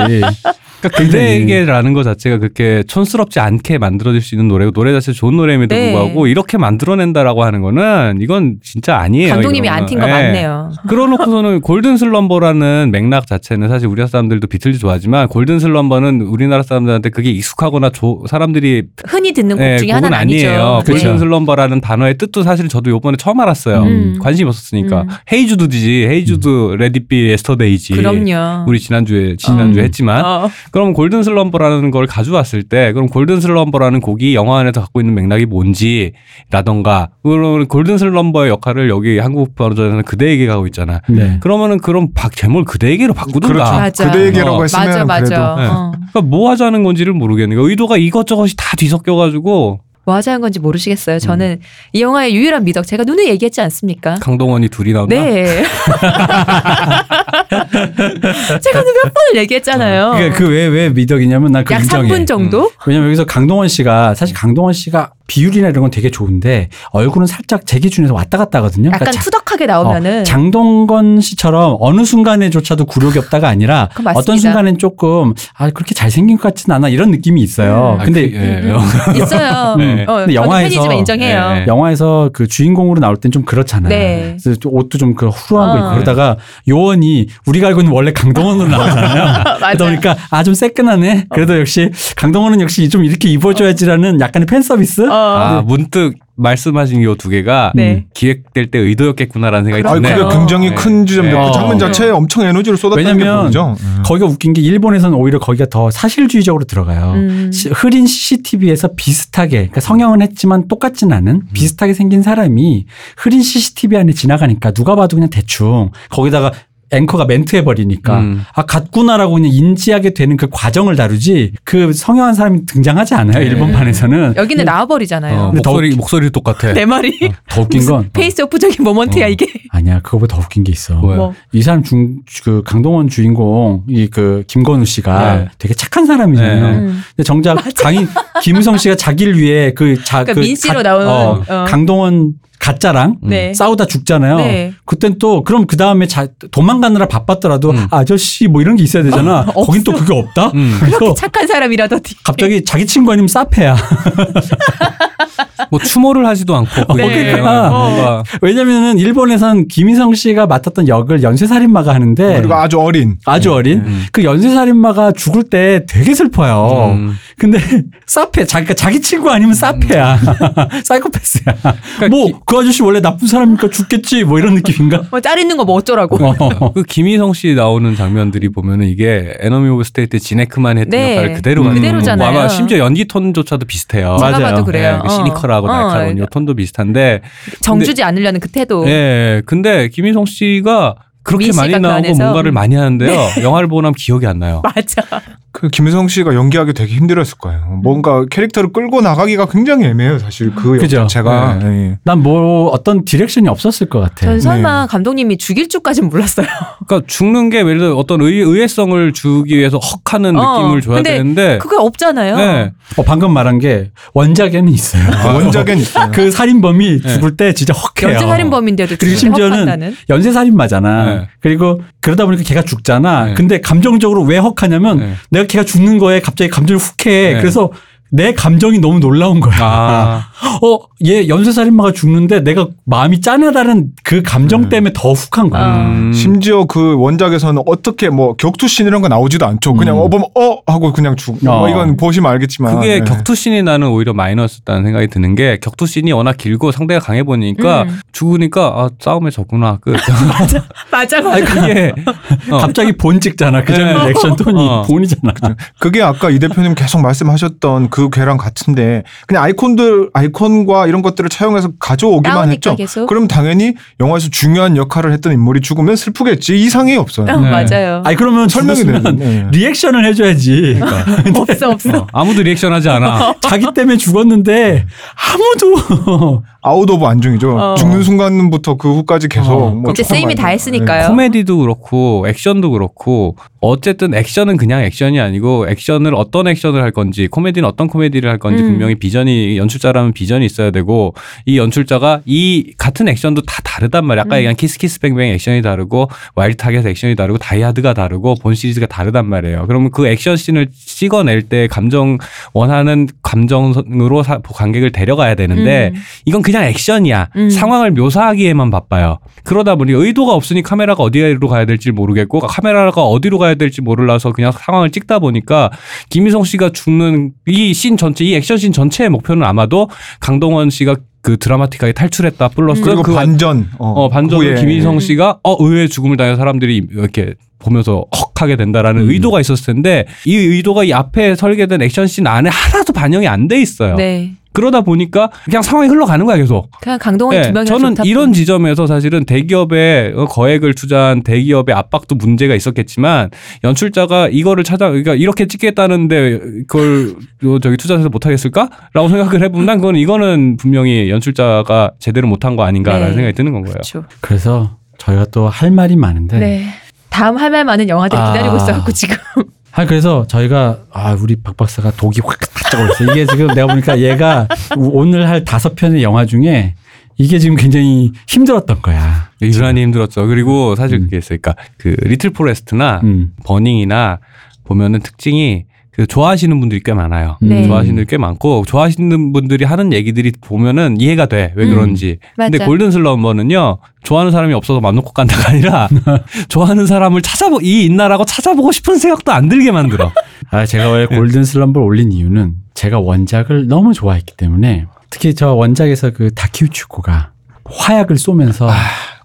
그러니까 그대에게라는 것 자체가 그렇게 촌스럽지 않게 만들어질 수 있는 노래고 노래 자체 좋은 노래임에도 네. 불구하고 이렇게 만들어낸다라고 하는 거는 이건 진짜 아니에요. 감독님이 이거는. 안튄거 예. 맞네요. 그러놓고서는 골든 슬럼버라는 맥락 자체는 사실 우리나라 사람들도 비틀즈 좋아하지만 골든 슬럼버는 우리나라 사람들한테 그게 익숙하거나 조- 사람들이 흔히 듣는 곡 예, 중에 하나는. 아니에요. 그렇죠. 골든 슬럼버라는 단어의 뜻도 사실 저도 요번에 처음 알았어요. 음. 관심이 없었으니까. 음. 헤이주드지. 헤이주드 레디비 에스터데이지. 그럼요. 우리 지난주에 지난주에 음. 했지만 어. 그럼 Golden Slumber라는 걸 가져왔을 때 그럼 Golden Slumber라는 곡이 영화 안에서 갖고 있는 맥락이 뭔지라던가 그러면 Golden Slumber의 역할을 여기 한국 버전에서는 그대에게 가고 있잖아. 네. 그러면은 그럼 박 제목을 그대에게로 바꾸든가. 그렇죠. 그대에게라고 어. 했으면 맞아, 맞아. 그래도 네. 어. 그러니까 뭐 하자는 건지를 모르겠는 거야. 의도가 이것저것이 다 뒤섞여 가지고 뭐 하자는 건지 모르시겠어요. 저는 이 영화의 유일한 미덕 제가 눈에 얘기했지 않습니까? 강동원이 둘이 나온다. 네. <laughs> <laughs> 제가 몇 번을 얘기했잖아요. 그게 그왜 왜 미덕이냐면 난그 약 인정해. 3분 정도? 왜냐면 여기서 강동원 씨가 사실 강동원 씨가 비율이나 이런 건 되게 좋은데 얼굴은 살짝 제 기준에서 왔다 갔다 하거든요. 약간 그러니까 자- 투덕하게 나오면은 어, 장동건 씨처럼 어느 순간에조차도 굴욕이 없다가 아니라. <laughs> 어떤 순간엔 조금 아 그렇게 잘생긴 것 같진 않아 이런 느낌이 있어요. 아, 근데 그, 예. 음, 음. <laughs> 있어요. 네. 어, 영화에서- 인정해요. 네. 영화에서 그 주인공으로 나올 땐 좀 그렇잖아요. 네. 그래서 좀 옷도 좀 그 후루한 거 입고 어. 그러다가 요원이 우리가 알고 있는 원래 강동원으로 <laughs> 나오잖아요. 맞아요. 그러다 보니까 아 좀 새끈하네. 그래도 역시 강동원은 역시 좀 이렇게 입어줘야지라는 약간의 팬 서비스. 어. 아, 문득 말씀하신 요두 개가 네. 기획될 때 의도였겠구나라는 생각이 아, 드네요. 그게 굉장히 네. 큰 지점이죠. 네. 그 장면 어. 자체에 엄청 에너지를 쏟았다는 왜냐면 게 보이죠. 음. 거기가 웃긴 게 일본에서는 오히려 거기가 더 사실주의적으로 들어가요. 음. 시- 흐린 CCTV에서 비슷하게 그러니까 성형은 했지만 똑같진 않은 비슷하게 생긴 사람이 흐린 CCTV 안에 지나가니까 누가 봐도 그냥 대충 거기다가 앵커가 멘트해 버리니까 음. 아 같구나라고 그냥 인지하게 되는 그 과정을 다루지 그 성형한 사람이 등장하지 않아요 네. 일본판에서는 여기는 나와버리잖아요. 어, 목소리 목소리 똑같아. 내 말이 더 웃긴 건 Face Off적인 moment야 어. 이게. 아니야 그거보다 더 웃긴 게 있어? 뭐. 이 사람 중 그 강동원 주인공 이 그 김건우 씨가 네. 되게 착한 사람이잖아요. 네. 음. 근데 정작 강인 김우성 씨가 자기를 위해 그자 그러니까 민씨로 나오는, 어, 어. 강동원 가짜랑 네. 싸우다 죽잖아요. 네. 그땐 또 그럼 그 다음에 도망가느라 바빴더라도 음. 아저씨 뭐 이런 게 있어야 되잖아. 거긴 또 그게 없다. 음. 그래서 착한 사람이라더니. 갑자기 자기 친구 아니면 사페야. <laughs> 뭐 추모를 하지도 않고 네. 그게 어. 왜냐면은 일본에선 김희성 씨가 맡았던 역을 연쇄살인마가 하는데 그리고 아주 어린. 아주 어린 음. 그 연쇄살인마가 죽을 때 되게 슬퍼요. 음. 근데 <laughs> 사페 자기 자기 친구 아니면 사페야 <laughs> 사이코패스야. 뭐그 아저씨 원래 나쁜 사람이니까 죽겠지 뭐 이런 느낌인가? 뭐 짤 있는 거 뭐 어쩌라고. 어. <laughs> 그 김의성 씨 나오는 장면들이 보면은 이게 Enemy of the State 진 해크먼 했던 네. 역할을 그대로 가지고 그대로잖아요. 뭐 아마 심지어 연기 톤조차도 비슷해요. 맞아요. 봐도 그래요. 네, 그 어. 시니컬하고 어. 날카로운 요 톤도 비슷한데 정주지 않으려는 그 태도. 예, 근데 김의성 씨가 그렇게 많이 그 나오고? 뭔가를 많이 하는데요. 영화를 보고 나면 기억이 안 나요. <laughs> 맞아. 그 김의성 씨가 연기하기 되게 힘들었을 거예요. 뭔가 캐릭터를 끌고 나가기가 굉장히 애매해요. 사실 그 그죠. 자체가. 예. 난 뭐 어떤 디렉션이 없었을 것 같아. 전 설마 감독님이 죽일 줄까진 몰랐어요. 그러니까 죽는 게 예를 들어 어떤 의, 의외성을 주기 위해서 헉하는 어, 느낌을 줘야 근데 되는데 그게 없잖아요. 네. 어, 방금 말한 게 원작에는 있어요. 아, 원작엔 있어요. 그 살인범이 죽을 때 진짜 헉해요. 연쇄 살인범인데도 그리고 죽일 때 심지어는 헉한다는. 연쇄 살인마잖아. 네. 그리고 그러다 보니까 걔가 죽잖아. 네. 근데 감정적으로 왜 헉하냐면 네. 내가 걔가 죽는 거에 갑자기 감정이 훅해. 네. 그래서 내 감정이 너무 놀라운 거야. 아, <laughs> 어, 얘 연쇄살인마가 죽는데 내가 마음이 짠하다는 그 감정 네. 때문에 더 훅한 거야. 아. 음. 심지어 그 원작에서는 어떻게 뭐 격투씬 이런 거 나오지도 않죠. 그냥 음. 어 보면 어 하고 그냥 죽. 어. 뭐 이건 보시면 알겠지만. 그게 예. 격투씬이 나는 오히려 마이너스였다는 생각이 드는 게 격투씬이 워낙 길고 상대가 강해 보니까 음. 죽으니까 아 싸움에 졌구나 끝. <laughs> 맞아, 맞아. 아니, 그게 <laughs> 어. 갑자기 본 찍잖아. 그 장면 네. 액션 톤이 어. 본이잖아. 그게 아까 이 대표님 계속 말씀하셨던 그 괴랑 같은데 그냥 아이콘들 아이콘과 이런 것들을 차용해서 가져오기만 했죠. 계속. 그럼 당연히 영화에서 중요한 역할을 했던 인물이 죽으면 슬프겠지 이상이 없어요. 어, 네. 맞아요. 아니 그러면 설명이 되는. 네. 리액션을 해줘야지. <laughs> 없어 없어. 어, 아무도 리액션하지 않아. 자기 때문에 죽었는데 아무도 out of 안중이죠. 어. 죽는 순간부터 그 후까지 계속 어. 뭐 이제 쓰임이 다. 했으니까요. 코미디도 그렇고 액션도 그렇고 어쨌든 액션은 그냥 액션이 아니고 액션을 어떤 액션을 할 건지 코미디는 어떤 코미디를 할 건지 음. 분명히 비전이 연출자라면 비전이 있어야 되고 이 연출자가 이 같은 액션도 다 다르단 말이야. 아까 음. 얘기한 Kiss Kiss Bang Bang 액션이 다르고 Wild Target 액션이 다르고 다이하드가 다르고 본 시리즈가 다르단 말이에요. 그러면 그 액션 씬을 찍어낼 때 감정 원하는 감정으로 사- 관객을 데려가야 되는데 음. 이건 그냥 액션이야. 음. 상황을 묘사하기에만 바빠요. 그러다 보니 의도가 없으니 카메라가 어디로 가야 될지 모르겠고 카메라가 어디로 가야 될지 몰라서 그냥 상황을 찍다 보니까 김희성 씨가 죽는 이 씬 전체 이 액션 씬 전체의 목표는 아마도 강동원 씨가 그 드라마틱하게 탈출했다 플러스 그리고 그 반전. 어, 반전으로 후에. 김희성 씨가 어 의외의 죽음을 당한 사람들이 이렇게 보면서 헉 하게 된다라는 음. 의도가 있었을 텐데 이 의도가 이 앞에 설계된 액션 씬 안에 하나도 반영이 안 돼 있어요. 네. 그러다 보니까 그냥 상황이 흘러가는 거야 계속. 그냥 강동원 예, 두 명이 저는 이런 지점에서 사실은 대기업에 어, 거액을 투자한 대기업의 압박도 문제가 있었겠지만 연출자가 이거를 찾아 그러니까 이렇게 찍겠다는데 그걸 요 저기 투자해서 못 하겠을까라고 생각을 해보면 난 그건 이거는 분명히 연출자가 제대로 못한 거 아닌가라는 네. 생각이 드는 건 거예요. 그렇죠. 그래서 저희가 또 할 말이 많은데 네. 다음 할 말 많은 영화들 아. 기다리고 있어갖고 지금. 아 그래서 저희가 아 우리 박 박사가 독이 확 잡아버렸어. 이게 지금 내가 보니까 얘가 오늘 할 다섯 편의 영화 중에 이게 지금 굉장히 힘들었던 거야. 유난히 힘들었죠. 그리고 사실 음. 그게 있으니까 그 리틀 포레스트나 음. 버닝이나 보면은 특징이 그 좋아하시는 분들이 꽤 많아요. 네. 좋아하시는 분들이 꽤 많고 좋아하시는 분들이 하는 얘기들이 보면은 이해가 돼. 왜 음. 그런지. 근데 맞아. 골든 슬럼버는요. 좋아하는 사람이 없어서 맘 놓고 간다가 아니라 <laughs> 좋아하는 사람을 찾아보 이 있나라고 찾아보고 싶은 생각도 안 들게 만들어. <laughs> 아 제가 왜 골든 슬럼버를 올린 이유는 제가 원작을 너무 좋아했기 때문에 특히 저 원작에서 그 다케우치 유코가 화약을 쏘면서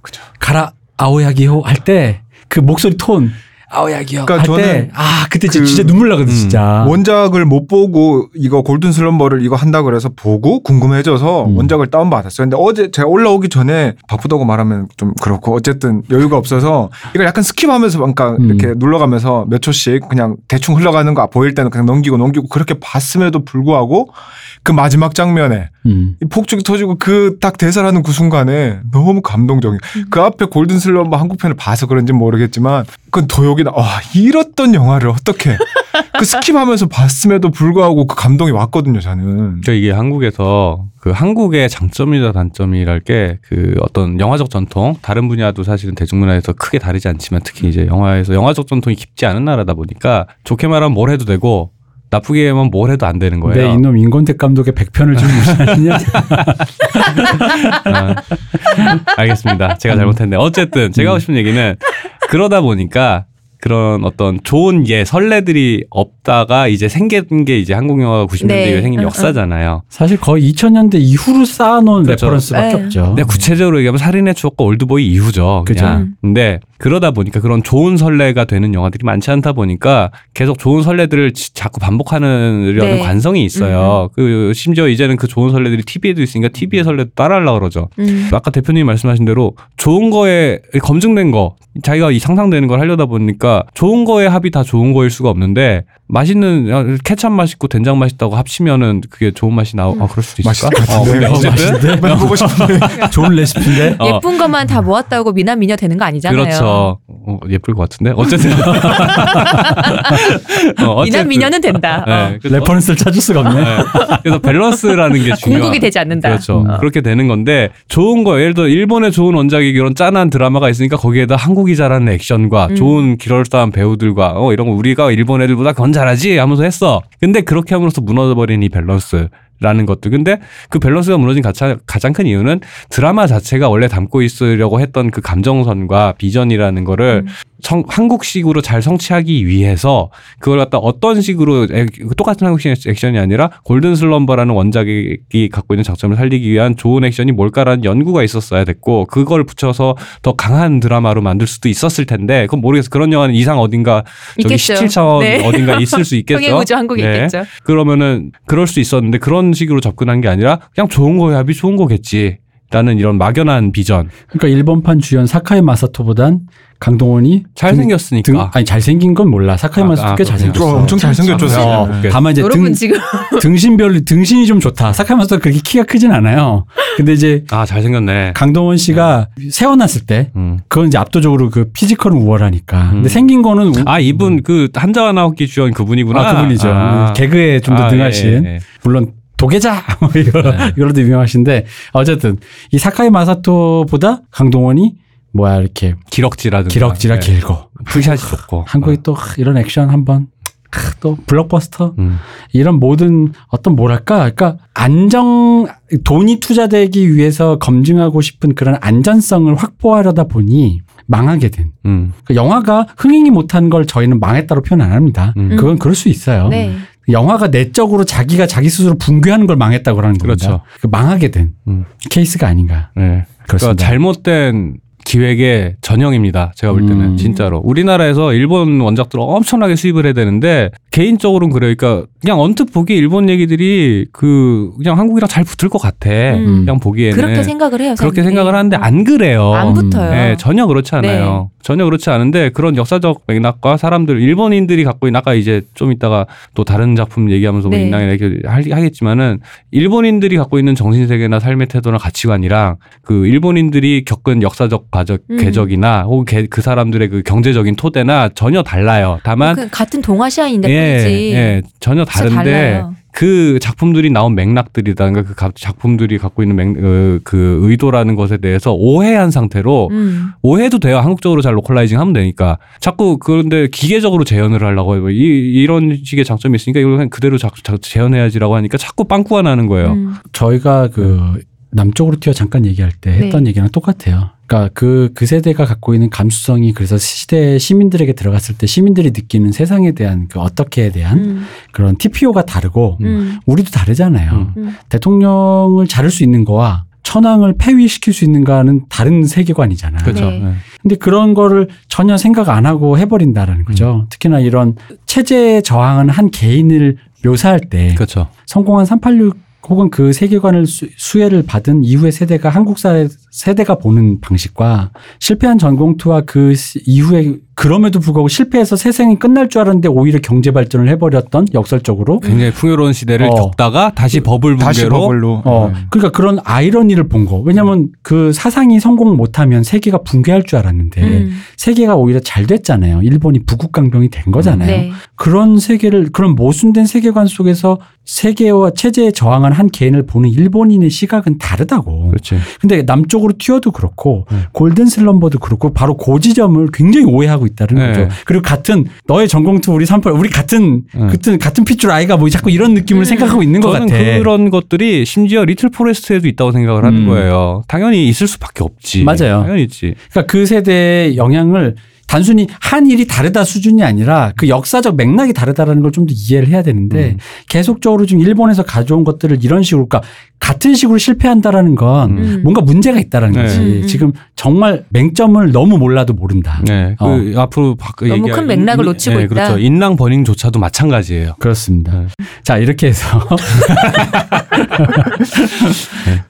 그죠. 가라 아오야기 호 할 때 그 목소리 톤 아오야기 호 그러니까 저는 아 그때 그- 진짜 눈물 나거든 음. 진짜. 원작을 못 보고 이거 골든 슬럼버를 이거 한다 그래서 보고 궁금해져서 음. 원작을 다운 받았어요. 근데 어제 제가 올라오기 전에 바쁘다고 말하면 좀 그렇고 어쨌든 여유가 없어서 이걸 약간 스킵하면서 그러니까 음. 이렇게 눌러가면서 몇 초씩 그냥 대충 흘러가는 거 보일 때는 그냥 넘기고 넘기고 그렇게 봤음에도 불구하고 그 마지막 장면에 음. 이 폭죽이 터지고 그 딱 대사하는 그 순간에 너무 감동적이에요. 그 앞에 골든 슬럼버 한국편을 봐서 그런지 모르겠지만 그건 더 욕이 나. 와 이랬던 영화를 어떻게 그 스킵하면서 봤음에도 불구하고 그 감동이 왔거든요. 저는. 그러니까 이게 한국에서 그 한국의 장점이자 단점이랄 게 그 어떤 영화적 전통 다른 분야도 사실은 대중문화에서 크게 다르지 않지만 특히 이제 영화에서 영화적 전통이 깊지 않은 나라다 보니까 좋게 말하면 뭘 해도 되고 나쁘게 하면 뭘 해도 안 되는 거예요. 내 이놈 인권택 감독의 100편을 좀 <laughs> 무시하느냐? 아, 알겠습니다. 제가 잘못했네. 어쨌든 제가 하고 싶은 얘기는 그러다 보니까 그런 어떤 좋은 예 선례들이 없다가 이제 생긴 게 이제 한국 영화가 90년대 네. 이후에 생긴 응, 역사잖아요. 사실 거의 2000년대 이후로 쌓아놓은 그렇죠. 레퍼런스밖에 네. 없죠. 근데 구체적으로 얘기하면 살인의 추억과 올드보이 이후죠. 그죠. 음. 근데 그러다 보니까 그런 좋은 선례가 되는 영화들이 많지 않다 보니까 계속 좋은 선례들을 지- 자꾸 반복하려는 네. 관성이 있어요. 그 심지어 이제는 그 좋은 선례들이 TV에도 있으니까 TV의 선례도 따라하려고 그러죠. 음. 아까 대표님이 말씀하신 대로 좋은 거에 검증된 거 자기가 이 상상되는 걸 하려다 보니까 좋은 거에 합이 다 좋은 거일 수가 없는데 맛있는 야, 케찹 맛있고 된장 맛있다고 합치면은 그게 좋은 맛이 나오 아 그럴 수도 있을까? 맛있을 것 어, 근데. 어쨌든 맨 보고 싶은데. <laughs> 좋은 레시피인데. 어. 예쁜 것만 다 모았다고 미남 미녀 되는 거 아니잖아요. 그렇죠. 어, 예쁠 것 같은데 어쨌든 <laughs> 어, 어쨌든. 미남 미녀는 된다. 어. 네, 그래서 레퍼런스를 찾을 수가 없네. 네. 그래서 밸런스라는 게 중요해요. 공국이 되지 않는다. 그렇죠. 음. 그렇게 되는 건데 좋은 거 예를 들어 일본의 좋은 원작이 그런 짠한 드라마가 있으니까 거기에다 한국이 잘하는 액션과 음. 좋은 그럴싸한 배우들과 어 이런 거 우리가 일본 애들보다 건 잘하지 하면서 했어. 근데 그렇게 함으로써 무너져버린 이 밸런스. 라는 것들. 근데 그 밸런스가 무너진 가장, 가장 큰 이유는 드라마 자체가 원래 담고 있으려고 했던 그 감정선과 비전이라는 거를 음. 성- 한국식으로 잘 성취하기 위해서 그걸 갖다 어떤 식으로 액- 똑같은 한국식 액션이 아니라 골든 슬럼버라는 원작이 갖고 있는 장점을 살리기 위한 좋은 액션이 뭘까라는 연구가 있었어야 됐고 그걸 붙여서 더 강한 드라마로 만들 수도 있었을 텐데 그건 모르겠어 그런 영화는 이상 어딘가 저기 있겠죠. 17차원 네. 어딘가 있을 수 <laughs> 있겠죠. 한국에 네. 있겠죠. 그러면은 그럴 수 있었는데 그런 식으로 접근한 게 아니라 그냥 좋은 거야 합이 좋은 거겠지. 라는 이런 막연한 비전. 그러니까 일본판 주연 사카이 마사토보단 강동원이 잘생겼으니까. 등, 아니 잘생긴 건 몰라. 사카이 아, 마사토 아, 꽤. 잘생겼어. 어, 엄청 잘생겼죠. 어. 네. 다만 이제 여러분 등, 지금 <laughs> 등신별 등신이 좀 좋다. 사카이 마사토 그렇게 키가 크진 않아요. 근데 이제 아 잘생겼네. 강동원 씨가 세어났을 때 음. 그건 이제 압도적으로 그 피지컬은 우월하니까. 근데 음. 생긴 거는 우- 아 이분 그 한자와 나오기 주연 그분이구나. 아, 그분이죠. 아. 개그에 좀더 아, 능하신. 예, 예. 물론 도계자 뭐 <laughs> 이거 네. 이걸로도 유명하신데 어쨌든 이 사카이 마사토보다 강동원이 뭐야 이렇게 기럭지라든가. 기럭지라 예. 길고 풀샷이 좋고. 한국이 또 이런 액션 한번 또 블록버스터 음. 이런 모든 어떤 뭐랄까 그러니까 안정 돈이 투자되기 위해서 검증하고 싶은 그런 안전성을 확보하려다 보니 망하게 된 음. 그 영화가 흥행이 못한 걸 저희는 망했다고 표현 안 합니다. 음. 그건 그럴 수 있어요. 네. 영화가 내적으로 자기가 자기 스스로 붕괴하는 걸 망했다고 하는 겁니다. 그렇죠. 그 망하게 된 음. 케이스가 아닌가. 네. 그러니까 그렇습니다. 잘못된 기획의 전형입니다. 제가 볼 때는 음. 진짜로 우리나라에서 일본 원작들을 엄청나게 수입을 해야 되는데 개인적으로는 그래요. 그러니까 그냥 언뜻 보기 일본 얘기들이 그 그냥 한국이랑 잘 붙을 것 같아. 음. 그냥 보기에는 그렇게 생각을 해요. 그렇게. 생각을 하는데 안 그래요. 안 붙어요. 네, 전혀 그렇지 않아요. 전혀 그렇지 않은데 그런 역사적 맥락과 사람들 일본인들이 갖고 있는 아까 이제 좀 이따가 또 다른 작품 얘기하면서 뭐 네. 인랑이나 이렇게 할- 하겠지만은 일본인들이 갖고 있는 정신 세계나 삶의 태도나 가치관이랑 그 일본인들이 겪은 역사적 과적 음. 궤적이나 혹은 개- 그 사람들의 그 경제적인 토대나 전혀 달라요. 다만 그 같은 동아시아인데 예, 뿐이지. 예, 전혀 다른데 달라요. 그 작품들이 나온 맥락들이라든가 그 가- 작품들이 갖고 있는 맥, 그, 그 의도라는 것에 대해서 오해한 상태로 음. 오해도 돼요. 한국적으로 잘 localizing 하면 되니까. 자꾸 그런데 기계적으로 재현을 하려고 해요. 이, 이런 식의 장점이 있으니까 이걸 그냥 그대로 자, 자, 재현해야지라고 하니까 자꾸 빵꾸가 나는 거예요. 음. 저희가 그 남쪽으로 튀어 잠깐 얘기할 때 했던 네. 얘기랑 똑같아요. 그러니까 그, 그 세대가 갖고 있는 감수성이 그래서 시대 시민들에게 들어갔을 때 시민들이 느끼는 세상에 대한 그 어떻게에 대한 음. 그런 TPO가 다르고 음. 우리도 다르잖아요. 음. 음. 대통령을 자를 수 있는 거와 천황을 폐위시킬 수 있는가는 다른 세계관이잖아. 그렇죠. 네. 네. 근데 그런 거를 전혀 생각 안 하고 해버린다라는 거죠. 특히나 이런 체제에 저항하는 한 개인을 묘사할 때 그렇죠. 성공한 386 혹은 그 세계관을 수, 수혜를 받은 이후의 세대가 한국 사회 세대가 보는 방식과 실패한 전공투와 그 시- 이후에 그럼에도 불구하고 실패해서 세상이 끝날 줄 알았는데 오히려 경제 발전을 해버렸던 역설적으로 굉장히 풍요로운 시대를 어. 겪다가 다시 버블 다시 붕괴로 버블로. 어, 네. 그러니까 그런 아이러니를 본 거. 왜냐면 그 사상이 성공 못하면 세계가 붕괴할 줄 알았는데 음. 세계가 오히려 잘 됐잖아요. 일본이 부국 강병이 된 거잖아요. 네. 그런 세계를 그런 모순된 세계관 속에서 세계와 체제에 저항한 한 개인을 보는 일본인의 시각은 다르다고. 그렇지. 근데 남쪽으로 튀어도 그렇고 음. 골든 슬럼버도 그렇고 바로 그 지점을 굉장히 오해하고 있다는 네. 거죠. 그리고 같은 너의 전공투 우리 삼팔 우리 같은 음. 같은 같은 핏줄 아이가 뭐 자꾸 이런 느낌을 음. 생각하고 있는 것 같아. 그런 것들이 심지어 리틀 포레스트에도 있다고 생각을 하는 음. 거예요. 당연히 있을 수밖에 없지. 맞아요. 당연히 있지. 그러니까 그 세대의 영향을 단순히 한일이 다르다 수준이 아니라 그 역사적 맥락이 다르다라는 걸 좀 더 이해를 해야 되는데 음. 계속적으로 지금 일본에서 가져온 것들을 이런 식으로 그러니까 같은 식으로 실패한다라는 건 음. 뭔가 문제가 있다라는 네. 거지. 음, 음. 지금 정말 맹점을 너무 몰라도 모른다. 네. 어. 그 앞으로 바, 너무 얘기할- 큰 맥락을 인- 놓치고 네, 있다. 그렇죠. 인랑 버닝조차도 마찬가지예요. 그렇습니다. 네. 자 이렇게 해서 <laughs>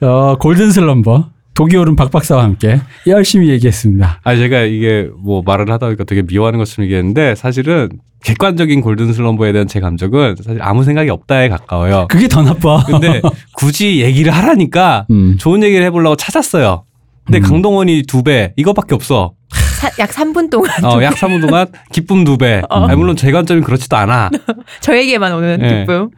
<laughs> 어, 골든 슬럼버 독이오른 박 박사와 함께 열심히 얘기했습니다. 아 제가 이게 뭐 말을 하다 보니까 되게 미워하는 것처럼 얘기했는데 사실은 객관적인 골든 슬럼버에 대한 제 감정은 사실 아무 생각이 없다에 가까워요. 그게 더 나빠. 근데 굳이 얘기를 하라니까 음. 좋은 얘기를 해보려고 찾았어요. 근데 음. 강동원이 두 배, 이거밖에 없어. 사- 약 3분 동안 어, 약 3분 동안 기쁨 두 배. 어. 아니, 물론 제 관점이 그렇지도 않아. <laughs> 저에게만 오는 네. 기쁨.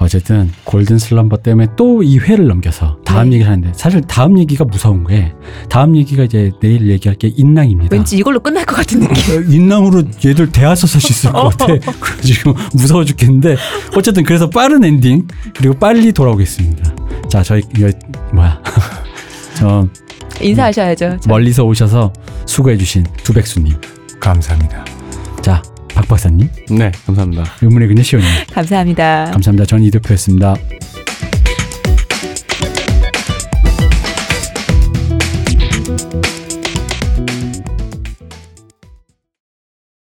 어쨌든 골든 슬럼버 때문에 또 이 회를 넘겨서 다음 네. 얘기를 하는데 사실 다음 얘기가 무서운 게 다음 얘기가 이제 내일 얘기할 게 인랑입니다. 왠지 이걸로 끝날 것 같은 느낌. 어, 인랑으로 얘들 대하서 수 있을 것 같아. <laughs> 그래가지고 무서워 죽겠는데 어쨌든 그래서 빠른 엔딩 그리고 빨리 돌아오겠습니다. 자 저희 이거 뭐야 <laughs> 저 인사하셔야죠. 자, 멀리서 오셔서 수고해주신 두백수님 감사합니다. 자 박 박사님 네, 감사합니다. 의문의 그녀 시온님 감사합니다. 감사합니다. 전 이대표였습니다.